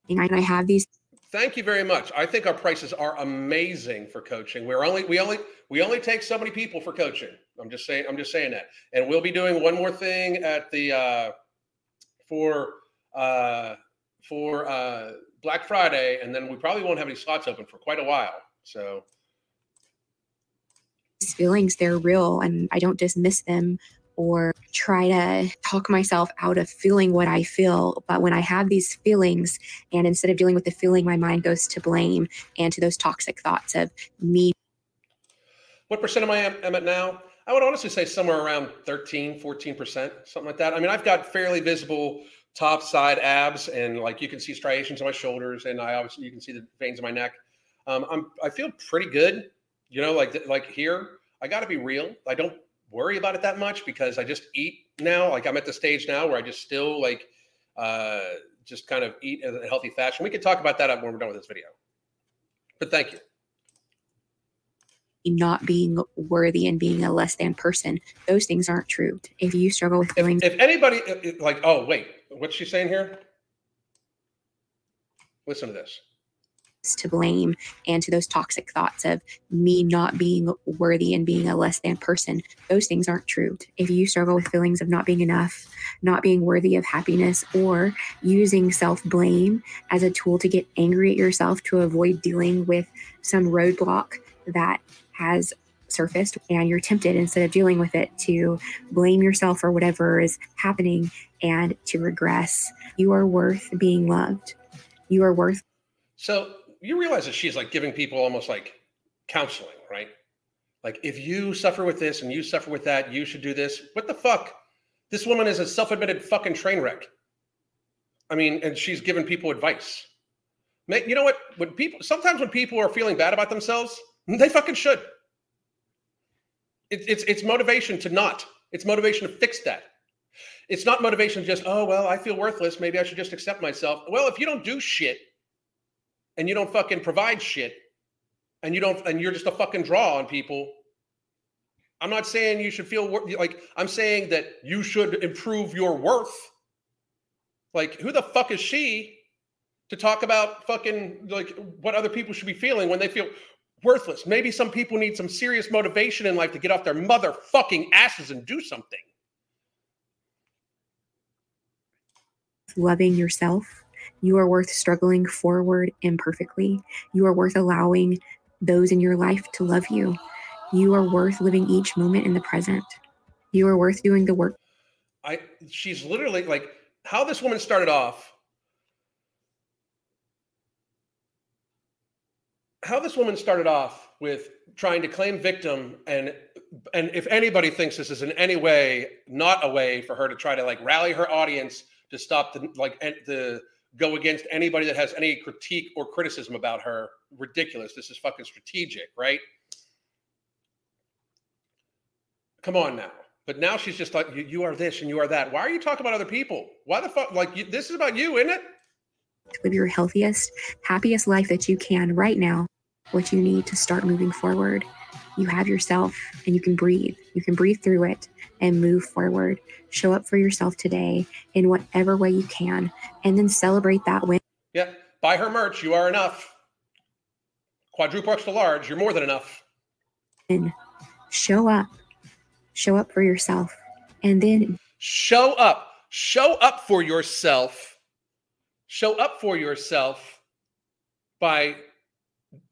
S2: And I have these.
S1: Thank you very much. I think our prices are amazing for coaching. We're only we only we only take so many people for coaching. I'm just saying I'm just saying that. And we'll be doing one more thing at the uh for uh for uh Black Friday and then we probably won't have any slots open for quite a while. So
S2: feelings, they're real and I don't dismiss them or try to talk myself out of feeling what I feel. But when I have these feelings, and instead of dealing with the feeling, my mind goes to blame and to those toxic thoughts of me.
S1: What percent am I am at now? I would honestly say somewhere around 13, 14%, something like that. I mean, I've got fairly visible top side abs and like you can see striations on my shoulders and I obviously you can see the veins in my neck. Um, I'm, I feel pretty good. You know, like like here, I got to be real. I don't worry about it that much because I just eat now. Like I'm at the stage now where I just still like uh, just kind of eat in a healthy fashion. We could talk about that when we're done with this video. But thank you.
S2: Not being worthy and being a less than person, those things aren't true. If you struggle with feeling,
S1: if, if anybody like, oh wait, what's she saying here? Listen to this
S2: to blame and to those toxic thoughts of me not being worthy and being a less than person. Those things aren't true. If you struggle with feelings of not being enough, not being worthy of happiness, or using self blame as a tool to get angry at yourself to avoid dealing with some roadblock that has surfaced and you're tempted instead of dealing with it to blame yourself for whatever is happening and to regress. You are worth being loved. You are worth.
S1: So you realize that she's like giving people almost like counseling, right? Like if you suffer with this and you suffer with that, you should do this. What the fuck? This woman is a self-admitted fucking train wreck. I mean, and she's giving people advice. You know what? When people sometimes when people are feeling bad about themselves, they fucking should. It, it's it's motivation to not. It's motivation to fix that. It's not motivation just oh well I feel worthless. Maybe I should just accept myself. Well, if you don't do shit, and you don't fucking provide shit and you don't and you're just a fucking draw on people i'm not saying you should feel like i'm saying that you should improve your worth like who the fuck is she to talk about fucking like what other people should be feeling when they feel worthless. Maybe some people need some serious motivation in life to get off their motherfucking asses and do something.
S4: Loving yourself. You are worth struggling forward imperfectly. You are worth allowing those in your life to love you. You are worth living each moment in the present. You are worth doing the work.
S1: I she's literally like how this woman started off. How this woman started off with trying to claim victim and and if anybody thinks this is in any way not a way for her to try to like rally her audience to stop the like the go against anybody that has any critique or criticism about her ridiculous this is fucking strategic right come on now but now she's just like, you, you are this and you are that. Why are you talking about other people? Why the fuck? Like, you, this is about you, isn't it?
S4: Live your healthiest, happiest life that you can right now. What you need to start moving forward. You have yourself and you can breathe. You can breathe through it and move forward. Show up for yourself today in whatever way you can and then celebrate that win.
S1: Yeah. Buy her merch. You are enough. Quadruple extra large. You're more than enough.
S4: And show up show up for yourself and then
S1: show up show up for yourself show up for yourself by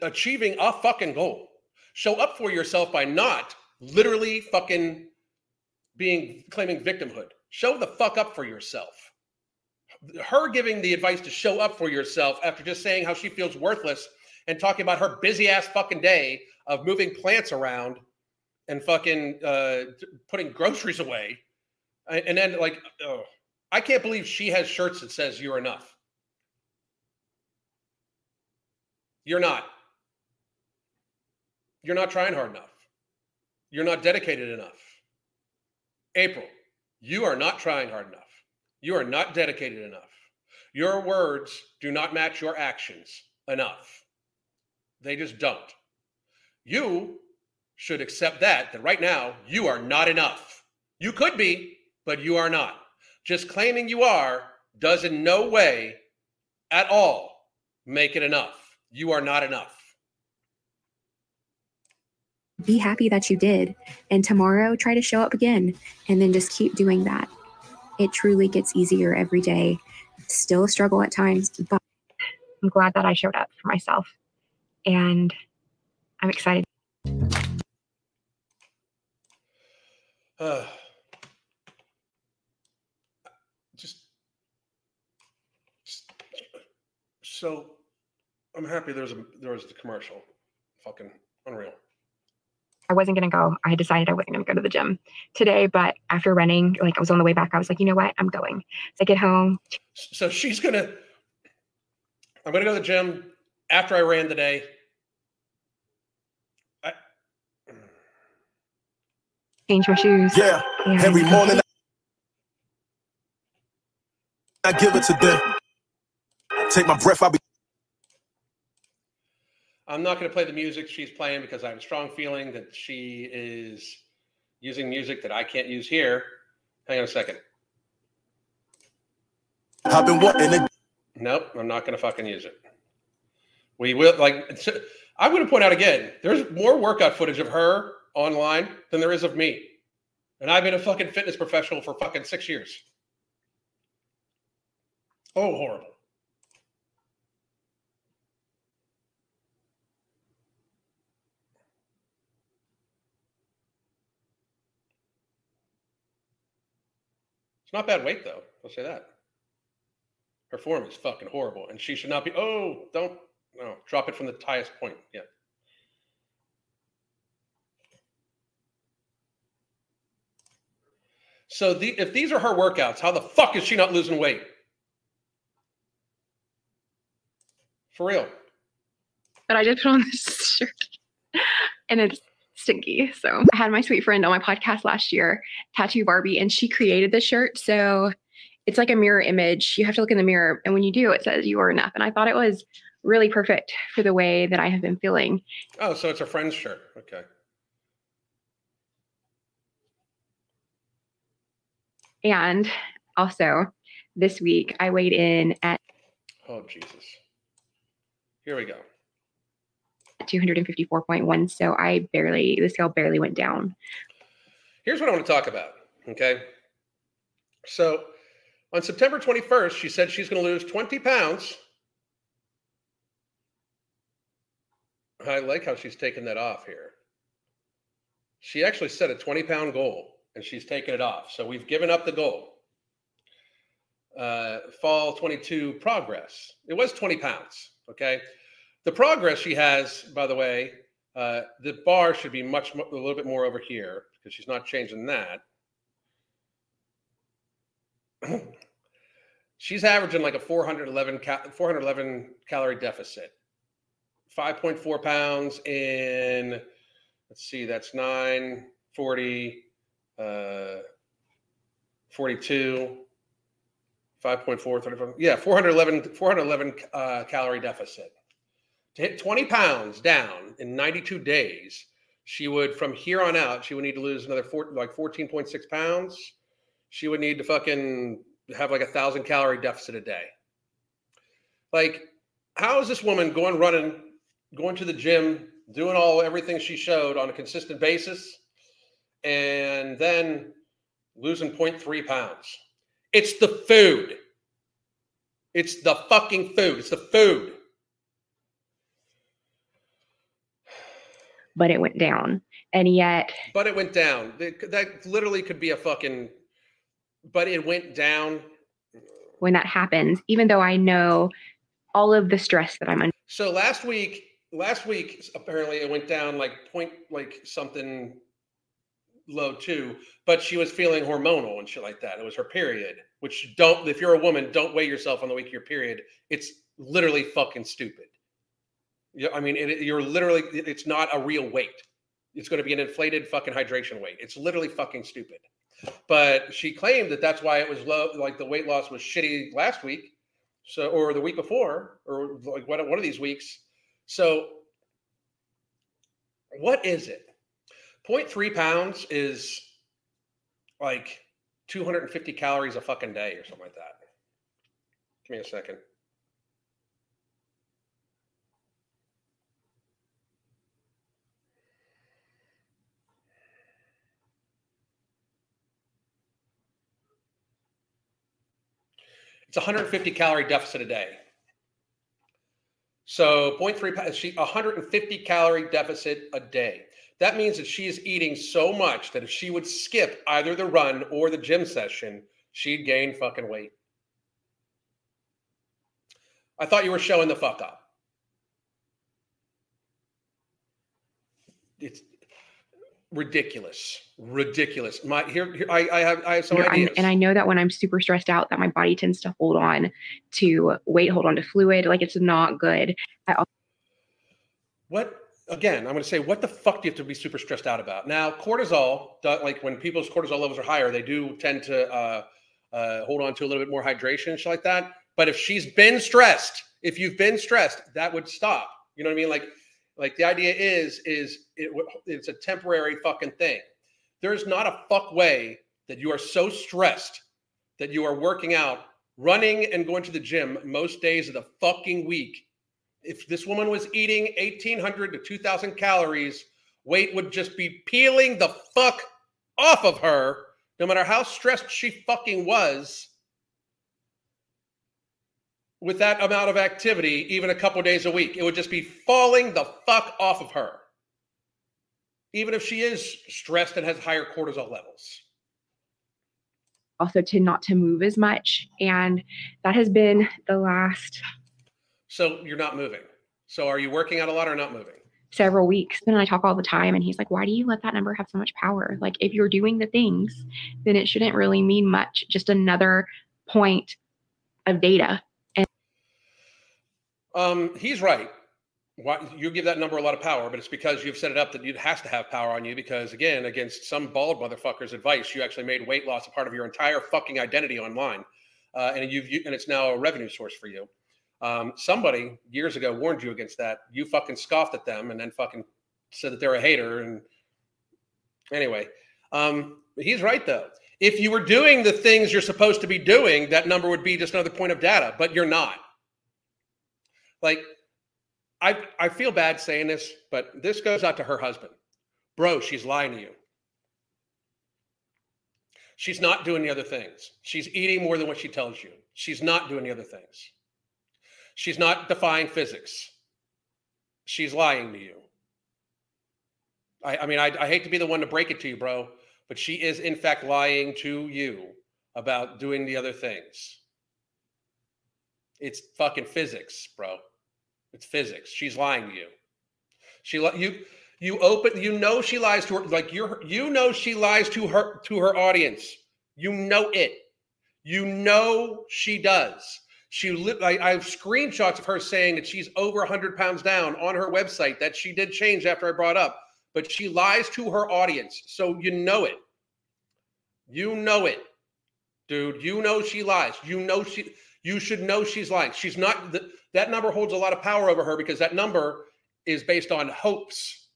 S1: achieving a fucking goal show up for yourself by not literally fucking being claiming victimhood show the fuck up for yourself her giving the advice to show up for yourself after just saying how she feels worthless and talking about her busy ass fucking day of moving plants around and fucking uh, putting groceries away, and then like, oh, I can't believe she has shirts that says "You're enough." You're not. You're not trying hard enough. You're not dedicated enough. April, you are not trying hard enough. You are not dedicated enough. Your words do not match your actions enough. They just don't. You should accept that, that right now you are not enough. You could be, but you are not. Just claiming you are does in no way at all make it enough. You are not enough.
S4: Be happy that you did. And tomorrow, try to show up again and then just keep doing that. It truly gets easier every day. Still a struggle at times, but I'm glad that I showed up for myself. And I'm excited.
S1: Uh, just, just, so I'm happy there's a there was the commercial. Fucking unreal.
S4: I wasn't gonna go. I decided I wasn't gonna go to the gym today, but after running, like I was on the way back, I was like, you know what? I'm going. So I get home.
S1: So she's gonna I'm gonna go to the gym after I ran today.
S4: change my shoes.
S5: Yeah, and every morning I give it to them. Take my breath, I'll be.
S1: I'm not going to play the music she's playing because I have a strong feeling that she is using music that I can't use here. Hang on a second.
S5: I've been wanting it.
S1: Nope, I'm not going to fucking use it. We will like. I'm going to point out again. There's more workout footage of her online than there is of me. And I've been a fucking fitness professional for fucking six years. Oh, horrible. It's not bad weight though. I'll say that. Her form is fucking horrible, and she should not be. Oh, don't no, drop it from the highest point. Yeah. So the, if these are her workouts, how the fuck is she not losing weight? For real.
S2: But I did put on this shirt and it's stinky. So I had my sweet friend on my podcast last year, Tattoo Barbie, and she created this shirt. So it's like a mirror image. You have to look in the mirror. And when you do, it says you are enough. And I thought it was really perfect for the way that I have been feeling.
S1: Oh, so it's a friend's shirt. Okay.
S2: And also, this week I weighed in at.
S1: Oh Jesus. Here we go.
S2: 254.1. So I barely, the scale barely went down.
S1: Here's what I want to talk about. Okay. So on September 21st, she said she's going to lose 20 pounds. I like how she's taken that off here. She actually set a 20 pound goal and she's taken it off. So we've given up the goal. Uh, fall 22 progress. It was 20 pounds. Okay. The progress she has, by the way, uh, the bar should be much, a little bit more over here because she's not changing that. she's averaging like a 411, ca- 411 calorie deficit. 5.4 pounds in, let's see, that's 9, 40, uh, 42, 5.4, 35. Yeah, 411, 411 uh, calorie deficit. To hit 20 pounds down in 92 days, she would, from here on out, she would need to lose another four, like 14.6 pounds. She would need to fucking have like a thousand calorie deficit a day. Like, how is this woman going running, going to the gym, doing all everything she showed on a consistent basis, and then losing 0.3 pounds? It's the food. It's the fucking food. It's the food.
S2: But it went down. And yet,
S1: But it went down. That literally could be a fucking. But it went down.
S2: when that happens, even though I know all of the stress that I'm under,
S1: So last week, last week apparently it went down like point like something low too. But she was feeling hormonal and shit like that. It was her period, which don't. If you're a woman, don't weigh yourself on the week of your period. It's literally fucking stupid. Yeah, I mean, it, you're literally. It's not a real weight. It's going to be an inflated fucking hydration weight. It's literally fucking stupid. But she claimed that that's why it was low. Like the weight loss was shitty last week, so or the week before, or like one one of these weeks. So, what is it? 0.3 pounds is like 250 calories a fucking day or something like that. Give me a second. It's 150 calorie deficit a day. So 0.3 pounds, she 150 calorie deficit a day. That means that she is eating so much that if she would skip either the run or the gym session, she'd gain fucking weight. I thought you were showing the fuck up. It's ridiculous, ridiculous. My here, here I, I have I have some
S2: I'm-
S1: ideas.
S2: and I know that when I'm super stressed out, that my body tends to hold on to weight, hold on to fluid. Like it's not good.
S1: What again? I'm going to say, what the fuck do you have to be super stressed out about? Now, cortisol, like when people's cortisol levels are higher, they do tend to uh, uh, hold on to a little bit more hydration and shit like that. But if she's been stressed, if you've been stressed, that would stop. You know what I mean? Like, like the idea is, is it, it's a temporary fucking thing. There's not a fuck way that you are so stressed that you are working out, running, and going to the gym most days of the fucking week if this woman was eating 1800 to 2000 calories weight would just be peeling the fuck off of her no matter how stressed she fucking was with that amount of activity even a couple days a week it would just be falling the fuck off of her even if she is stressed and has higher cortisol levels
S2: Also, to not to move as much, and that has been the last
S1: so you're not moving so are you working out a lot or not moving
S2: several weeks. And I talk all the time, and he's like, "Why do you let that number have so much power? Like, if you're doing the things, then it shouldn't really mean much. Just another point of data."
S1: Um, he's right. Why, you give that number a lot of power, but it's because you've set it up that it has to have power on you. Because again, against some bald motherfucker's advice, you actually made weight loss a part of your entire fucking identity online, uh, and you've you, and it's now a revenue source for you. Um, somebody years ago warned you against that. You fucking scoffed at them, and then fucking said that they're a hater. And anyway, um, he's right though. If you were doing the things you're supposed to be doing, that number would be just another point of data, but you're not Like, I I feel bad saying this, but this goes out to her husband. Bro, she's lying to you. She's not doing the other things. She's eating more than what she tells you. She's not doing the other things. She's not defying physics. She's lying to you. I, I mean, I, I hate to be the one to break it to you, bro, but she is, in fact, lying to you about doing the other things. It's fucking physics, bro. It's physics. She's lying to you. She you you open you know she lies to her like you're you know she lies to her to her audience. You know it. You know she does. She I, I have screenshots of her saying that she's over 100 pounds down on her website that she did change after I brought up, but she lies to her audience. So you know it. You know it, dude. You know she lies. You know she. You should know she's lying. She's not. The, that number holds a lot of power over her because that number is based on hopes,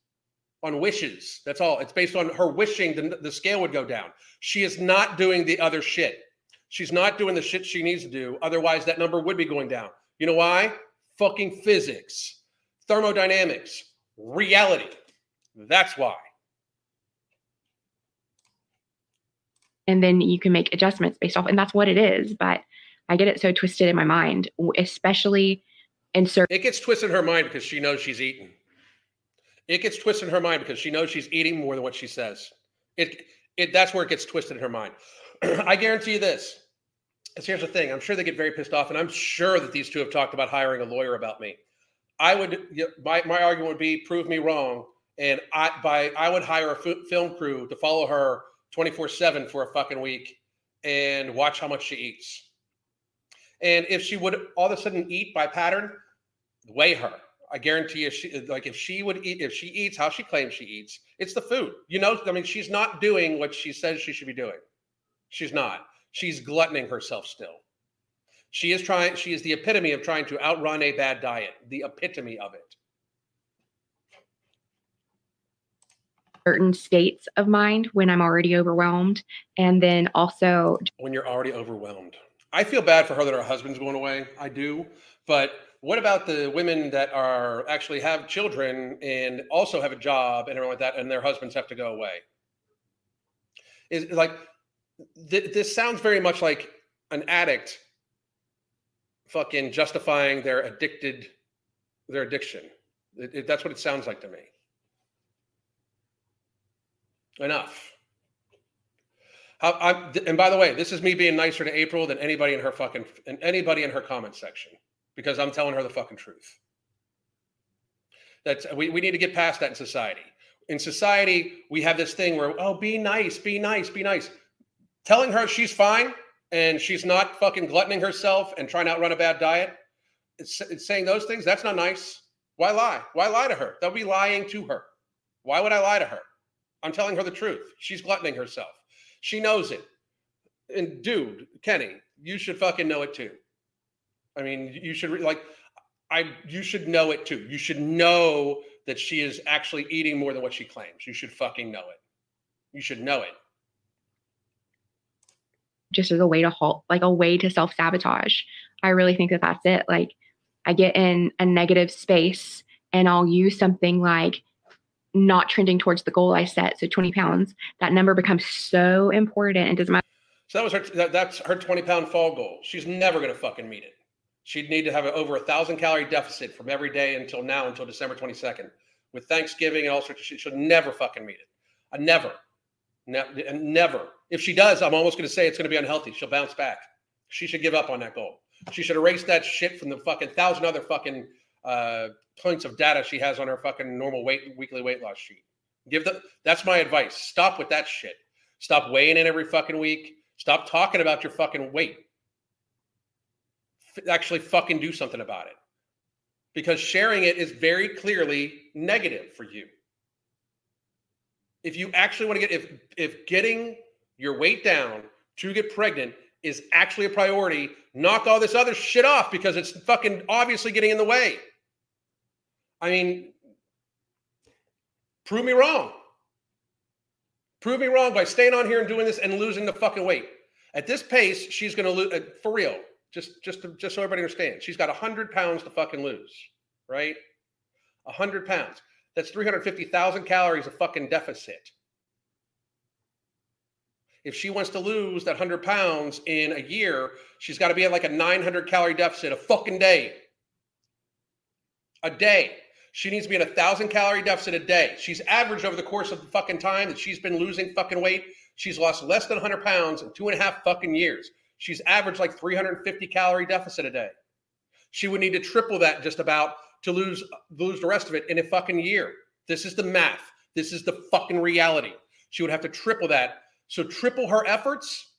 S1: on wishes. That's all. It's based on her wishing the, the scale would go down. She is not doing the other shit. She's not doing the shit she needs to do. Otherwise, that number would be going down. You know why? Fucking physics, thermodynamics, reality. That's why.
S2: And then you can make adjustments based off, and that's what it is. But I get it so twisted in my mind, especially in certain.
S1: It gets twisted in her mind because she knows she's eating. It gets twisted in her mind because she knows she's eating more than what she says. It, it that's where it gets twisted in her mind. I guarantee you this. Because here's the thing: I'm sure they get very pissed off, and I'm sure that these two have talked about hiring a lawyer about me. I would my my argument would be prove me wrong, and I by I would hire a f- film crew to follow her 24 seven for a fucking week and watch how much she eats. And if she would all of a sudden eat by pattern, weigh her. I guarantee you, she like if she would eat, if she eats how she claims she eats, it's the food. You know, I mean, she's not doing what she says she should be doing. She's not. She's gluttoning herself still. She is trying, she is the epitome of trying to outrun a bad diet, the epitome of it.
S2: certain states of mind when I'm already overwhelmed. And then also
S1: when you're already overwhelmed. I feel bad for her that her husband's going away. I do. But what about the women that are actually have children and also have a job and everything like that, and their husbands have to go away? Is like th- this sounds very much like an addict fucking justifying their addicted their addiction. It, it, that's what it sounds like to me. Enough. I, and by the way, this is me being nicer to April than anybody in her fucking and anybody in her comment section because I'm telling her the fucking truth. That's we, we need to get past that in society. In society, we have this thing where oh, be nice, be nice, be nice. Telling her she's fine and she's not fucking gluttoning herself and trying to outrun a bad diet. It's, it's saying those things. That's not nice. Why lie? Why lie to her? They'll be lying to her. Why would I lie to her? I'm telling her the truth. She's gluttoning herself. She knows it. And dude, Kenny, you should fucking know it too. I mean, you should like I you should know it too. You should know that she is actually eating more than what she claims. You should fucking know it. You should know it.
S2: Just as a way to halt, like a way to self sabotage. I really think that that's it. Like, I get in a negative space and I'll use something like not trending towards the goal I set, so 20 pounds, that number becomes so important and doesn't matter.
S1: So that was her. That, that's her 20 pound fall goal. She's never going to fucking meet it. She'd need to have over a thousand calorie deficit from every day until now, until December 22nd, with Thanksgiving and all sorts of shit. She'll never fucking meet it. I never, ne- never. If she does, I'm almost going to say it's going to be unhealthy. She'll bounce back. She should give up on that goal. She should erase that shit from the fucking thousand other fucking uh, points of data she has on her fucking normal weight weekly weight loss sheet. Give the that's my advice. Stop with that shit. Stop weighing in every fucking week. Stop talking about your fucking weight. F- actually fucking do something about it. Because sharing it is very clearly negative for you. If you actually want to get if if getting your weight down to get pregnant is actually a priority, knock all this other shit off because it's fucking obviously getting in the way. I mean, prove me wrong. Prove me wrong by staying on here and doing this and losing the fucking weight. At this pace, she's going to lose, uh, for real, Just just to, just so everybody understands. She's got 100 pounds to fucking lose, right? 100 pounds. That's 350,000 calories of fucking deficit. If she wants to lose that 100 pounds in a year, she's got to be at like a 900 calorie deficit a fucking day. A day. She needs to be in a thousand calorie deficit a day. She's averaged over the course of the fucking time that she's been losing fucking weight. She's lost less than 100 pounds in two and a half fucking years. She's averaged like 350 calorie deficit a day. She would need to triple that just about to lose lose the rest of it in a fucking year. This is the math. This is the fucking reality. She would have to triple that. So triple her efforts.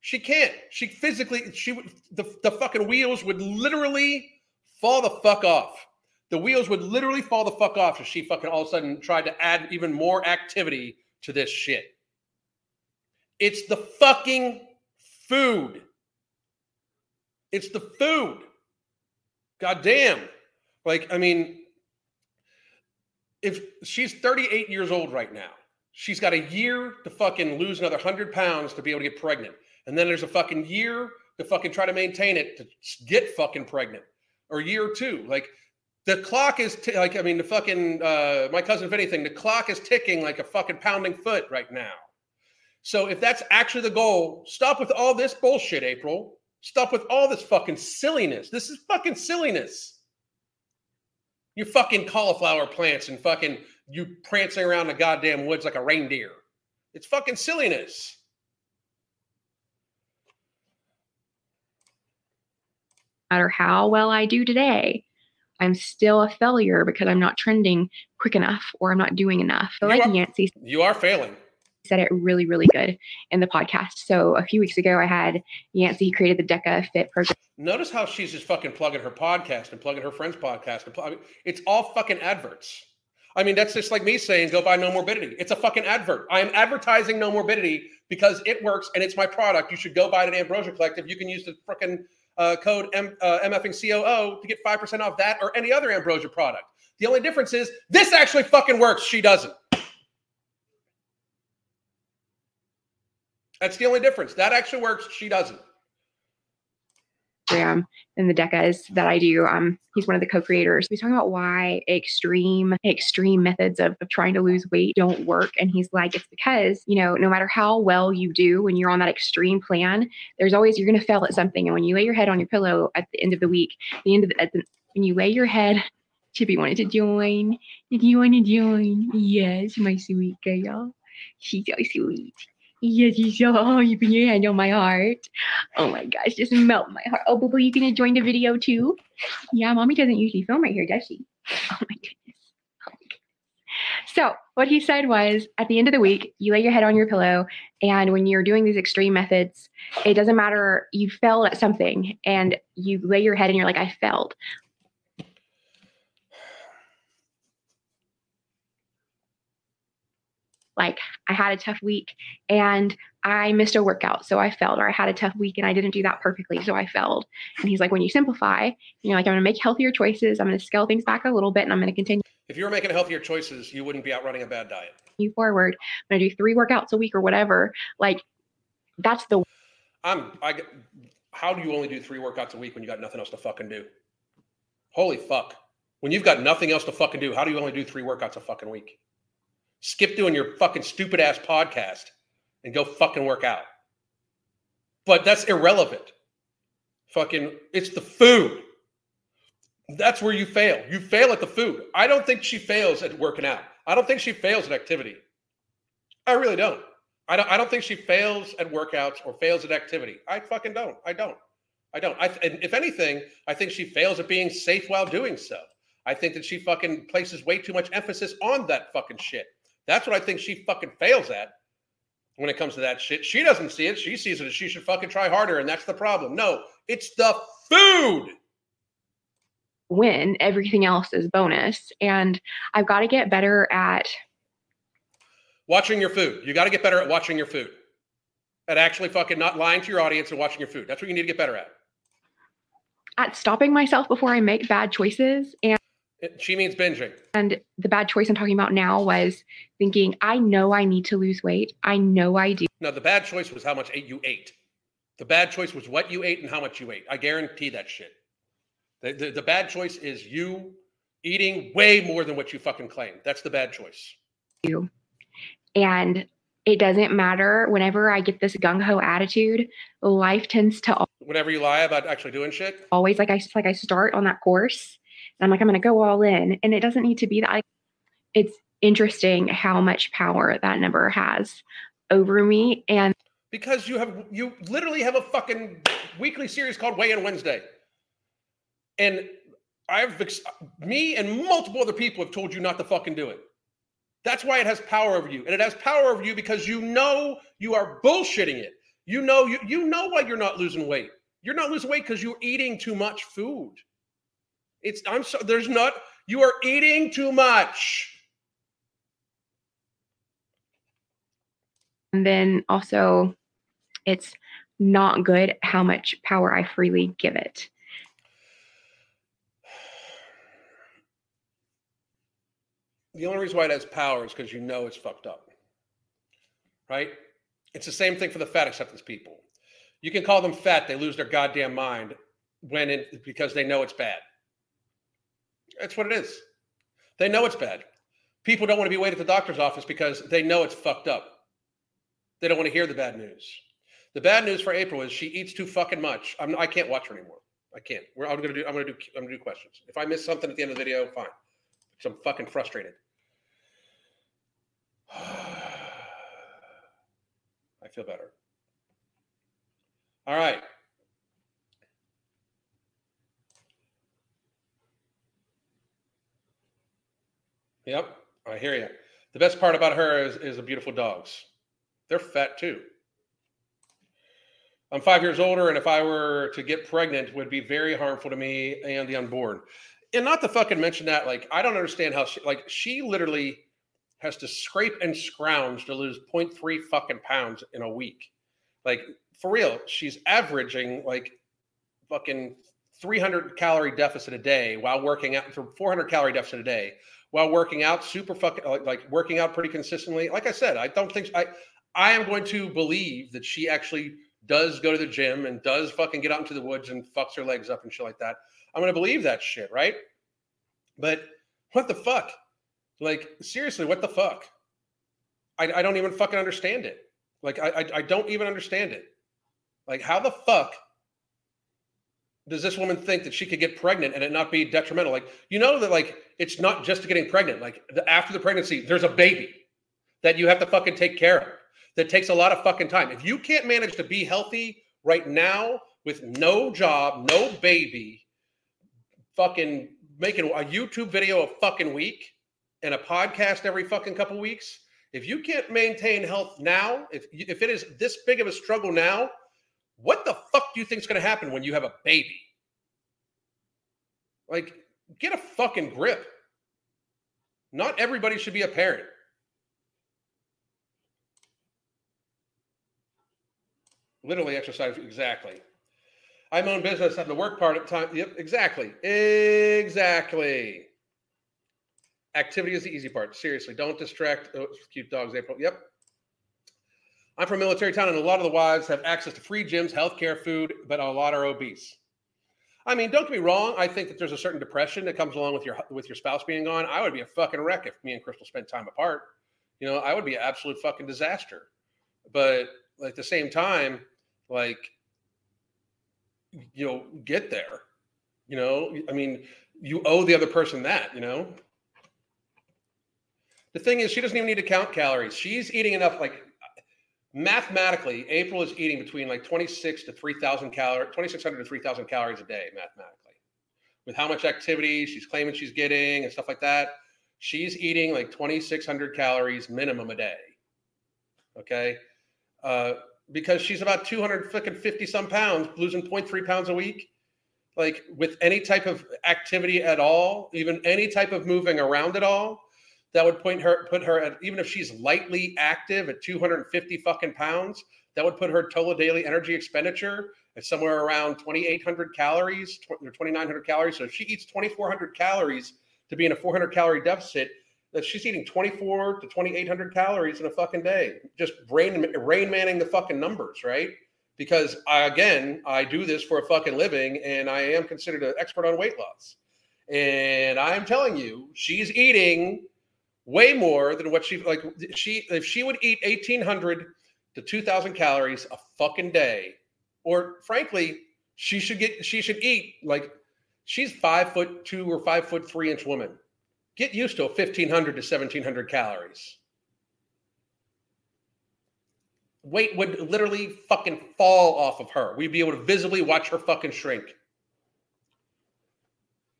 S1: She can't. She physically. She. The the fucking wheels would literally fall the fuck off the wheels would literally fall the fuck off if she fucking all of a sudden tried to add even more activity to this shit. It's the fucking food. It's the food. God damn. Like, I mean, if she's 38 years old right now, she's got a year to fucking lose another 100 pounds to be able to get pregnant. And then there's a fucking year to fucking try to maintain it to get fucking pregnant or year two. Like, the clock is t- like I mean the fucking uh, my cousin if anything the clock is ticking like a fucking pounding foot right now. So if that's actually the goal, stop with all this bullshit, April. Stop with all this fucking silliness. This is fucking silliness. You fucking cauliflower plants and fucking you prancing around the goddamn woods like a reindeer. It's fucking silliness.
S2: matter how well I do today, I'm still a failure because I'm not trending quick enough or I'm not doing enough. I like
S1: are,
S2: Yancy
S1: You are failing.
S2: Said it really, really good in the podcast. So a few weeks ago, I had Yancy he created the DECA Fit program.
S1: Notice how she's just fucking plugging her podcast and plugging her friend's podcast. And plug, it's all fucking adverts. I mean, that's just like me saying, go buy Nomorbidity. It's a fucking advert. I am advertising Nomorbidity because it works and it's my product. You should go buy it at Ambrosia Collective. You can use the fucking uh, code M, uh, MFing COO to get 5% off that or any other Ambrosia product. The only difference is this actually fucking works. She doesn't. That's the only difference. That actually works. She doesn't.
S2: Program in the decas that I do. Um, he's one of the co-creators. He's talking about why extreme, extreme methods of, of trying to lose weight don't work. And he's like, it's because, you know, no matter how well you do when you're on that extreme plan, there's always you're gonna fail at something. And when you lay your head on your pillow at the end of the week, the end of the, the when you lay your head Chippy wanted to join. Did you want to join? Yes, my sweet girl. She's so sweet. Yes, you so oh, you put your hand on my heart. Oh my gosh, just melt my heart. Oh, Boo, you gonna join the video too? Yeah, mommy doesn't usually film right here, does she? Oh my goodness. Oh my goodness. So what he said was at the end of the week, you lay your head on your pillow, and when you're doing these extreme methods, it doesn't matter, you failed at something and you lay your head and you're like, I failed. Like I had a tough week and I missed a workout, so I failed, or I had a tough week and I didn't do that perfectly, so I failed. And he's like, when you simplify, you know, like I'm gonna make healthier choices, I'm gonna scale things back a little bit, and I'm gonna continue
S1: If you were making healthier choices, you wouldn't be out running a bad diet.
S2: You forward. I'm gonna do three workouts a week or whatever. Like that's the
S1: I'm I how do you only do three workouts a week when you got nothing else to fucking do? Holy fuck. When you've got nothing else to fucking do, how do you only do three workouts a fucking week? Skip doing your fucking stupid ass podcast and go fucking work out. But that's irrelevant. Fucking it's the food. That's where you fail. You fail at the food. I don't think she fails at working out. I don't think she fails at activity. I really don't. I don't. I don't think she fails at workouts or fails at activity. I fucking don't. I don't. I don't. I, and if anything, I think she fails at being safe while doing so. I think that she fucking places way too much emphasis on that fucking shit. That's what I think she fucking fails at when it comes to that shit. She doesn't see it. She sees it as she should fucking try harder, and that's the problem. No, it's the food.
S2: win. Everything else is bonus. And I've got to get better at
S1: Watching your food. You got to get better at watching your food. At actually fucking not lying to your audience and watching your food. That's what you need to get better at.
S2: at stopping myself before I make bad choices. And
S1: she means binging.
S2: and the bad choice I'm talking about now was thinking, I know I need to lose weight. I know I do.
S1: No, the bad choice was how much you ate. The bad choice was what you ate and how much you ate. I guarantee that shit. The, the, the bad choice is you eating way more than what you fucking claim. That's the bad choice.
S2: you. And it doesn't matter whenever I get this gung ho attitude, life tends to
S1: Whenever you lie about actually doing shit,
S2: always like I like I start on that course I'm like, I'm gonna go all in. And it doesn't need to be that like it's interesting how much power that number has over me. And
S1: because you have you literally have a fucking weekly series called Weigh In Wednesday, and I've me and multiple other people have told you not to fucking do it. That's why it has power over you, and it has power over you because you know you are bullshitting it. You know you you know why you're not losing weight. You're not losing weight because you're eating too much food. It's I'm so there's not you are eating too much.
S2: and then also it's not good how much power I freely give it.
S1: The only reason why it has power is because you know it's fucked up. Right? It's the same thing for the fat acceptance people. You can call them fat, they lose their goddamn mind when it because they know it's bad. That's what it is. They know it's bad. People don't want to be waiting at the doctor's office because they know it's fucked up. They don't want to hear the bad news. The bad news for April is she eats too fucking much. I'm, I can't watch her anymore. I can't. We're, I'm gonna do. I'm gonna do. I'm gonna do questions. If I miss something at the end of the video, fine. Because I'm fucking frustrated. I feel better. All right. Yep, I hear you. The best part about her is, is the beautiful dogs. They're fat too. I'm five years older, and if I were to get pregnant, would be very harmful to me and the unborn. And not to fucking mention that, like, I don't understand how she, like, she literally has to scrape and scrounge to lose 0.3 fucking pounds in a week. Like, for real, she's averaging like fucking 300 calorie deficit a day while working out, for 400 calorie deficit a day while working out super fucking like, like working out pretty consistently. Like I said, I don't think I I am going to believe that she actually does go to the gym and does fucking get out into the woods and fucks her legs up and shit like that. I'm to believe that shit, right? But what the fuck? Like seriously, what the fuck? I, I don't even fucking understand it. Like I, I I don't even understand it. Like how the fuck does this woman think that she could get pregnant and it not be detrimental? Like, you know that like it's not just getting pregnant. Like the, after the pregnancy, there's a baby that you have to fucking take care of. That takes a lot of fucking time. If you can't manage to be healthy right now with no job, no baby, fucking making a YouTube video a fucking week and a podcast every fucking couple weeks, if you can't maintain health now, if if it is this big of a struggle now, what the fuck do you think is going to happen when you have a baby? Like, get a fucking grip. Not everybody should be a parent. Literally exercise exactly. I'm own business at the work part of time. Yep, exactly. Exactly. Activity is the easy part. Seriously, don't distract. Oh, cute dogs, April. Yep. I'm from a military town, and a lot of the wives have access to free gyms, healthcare, food, but a lot are obese. I mean, don't get me wrong. I think that there's a certain depression that comes along with your with your spouse being gone. I would be a fucking wreck if me and Crystal spent time apart. You know, I would be an absolute fucking disaster. But at the same time, like, you know, get there. You know, I mean, you owe the other person that. You know. The thing is, she doesn't even need to count calories. She's eating enough, like mathematically, April is eating between like 26 to 3,000 calories, 2,600 to 3,000 calories a day, mathematically. With how much activity she's claiming she's getting and stuff like that, she's eating like 2,600 calories minimum a day. Okay. Uh, because she's about 250 some pounds, losing 0.3 pounds a week. Like with any type of activity at all, even any type of moving around at all, that would point her put her at even if she's lightly active at 250 fucking pounds that would put her total daily energy expenditure at somewhere around 2800 calories or 2900 calories so if she eats 2400 calories to be in a 400 calorie deficit that she's eating 24 to 2800 calories in a fucking day just rain rain manning the fucking numbers right because I, again, I do this for a fucking living and I am considered an expert on weight loss. And I'm telling you, she's eating way more than what she like. She if she would eat 1,800 to 2,000 calories a fucking day, or frankly, she should get she should eat like she's five foot two or five foot three inch woman. Get used to 1,500 to 1,700 calories. Weight would literally fucking fall off of her. We'd be able to visibly watch her fucking shrink.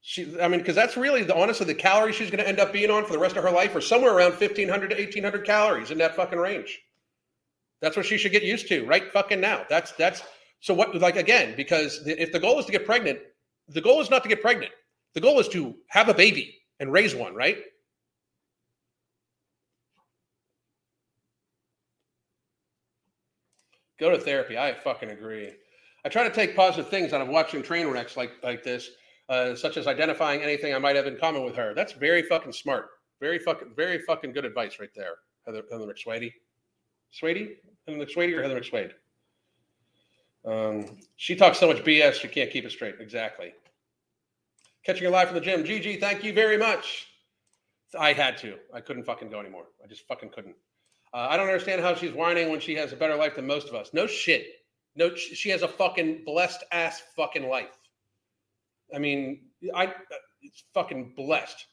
S1: She, I mean, because that's really the honestly the calories she's going to end up being on for the rest of her life are somewhere around 1,500 to 1,800 calories in that fucking range. That's what she should get used to right fucking now. That's that's so what like again because if the goal is to get pregnant, the goal is not to get pregnant. The goal is to have a baby and raise one, right? Go to therapy. I fucking agree. I try to take positive things out of watching train wrecks like like this, uh, such as identifying anything I might have in common with her. That's very fucking smart. Very fucking very fucking good advice right there, Heather, Heather McSwady. Swady? Heather McSwady or Heather McSwade? Um, she talks so much BS, she can't keep it straight. Exactly. Catching her live from the gym. GG, thank you very much. I had to. I couldn't fucking go anymore. I just fucking couldn't. Uh, I don't understand how she's whining when she has a better life than most of us. No shit. No, she has a fucking blessed ass fucking life. I mean, I it's fucking blessed.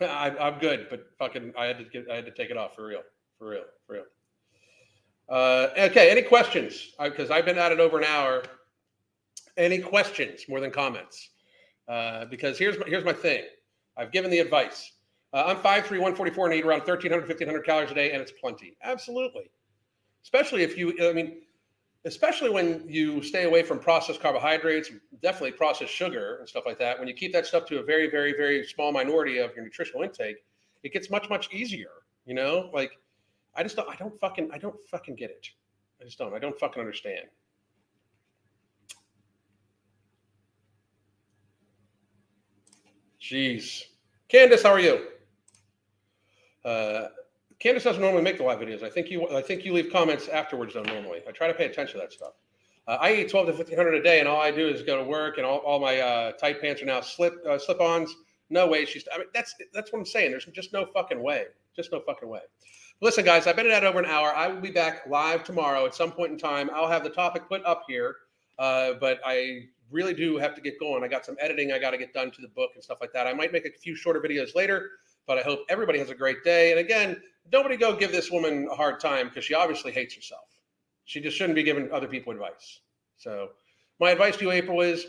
S1: I, I'm good, but fucking, I had to get, I had to take it off for real, for real, for real. Uh, okay, any questions? Because I've been at it over an hour. Any questions more than comments? Uh, because here's my, here's my thing. I've given the advice. Uh, I'm 5'3", 144, and I eat around 1,300, 1,500 calories a day, and it's plenty. Absolutely. Especially if you, I mean, especially when you stay away from processed carbohydrates, definitely processed sugar and stuff like that. When you keep that stuff to a very, very, very small minority of your nutritional intake, it gets much, much easier. You know, like I just don't, I don't fucking, I don't fucking get it. I just don't. I don't fucking understand. Jeez. Candace, how are you? Uh, Candace doesn't normally make the live videos. I think you I think you leave comments afterwards though normally. I try to pay attention to that stuff. Uh, I eat 12 to 1500 a day and all I do is go to work and all, all my uh, tight pants are now slip uh, slip-ons. No way she's I mean that's that's what I'm saying. There's just no fucking way. Just no fucking way. Listen guys, I've been at over an hour. I will be back live tomorrow at some point in time. I'll have the topic put up here. Uh, but I really do have to get going. I got some editing I got to get done to the book and stuff like that. I might make a few shorter videos later, but I hope everybody has a great day. And again, nobody go give this woman a hard time because she obviously hates herself. She just shouldn't be giving other people advice. So, my advice to you, April, is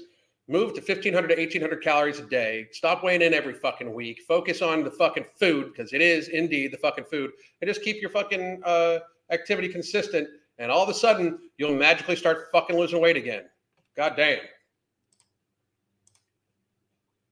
S1: move to 1500 to 1800 calories a day. Stop weighing in every fucking week. Focus on the fucking food because it is indeed the fucking food. And just keep your fucking uh, activity consistent. And all of a sudden, you'll magically start fucking losing weight again. God damn.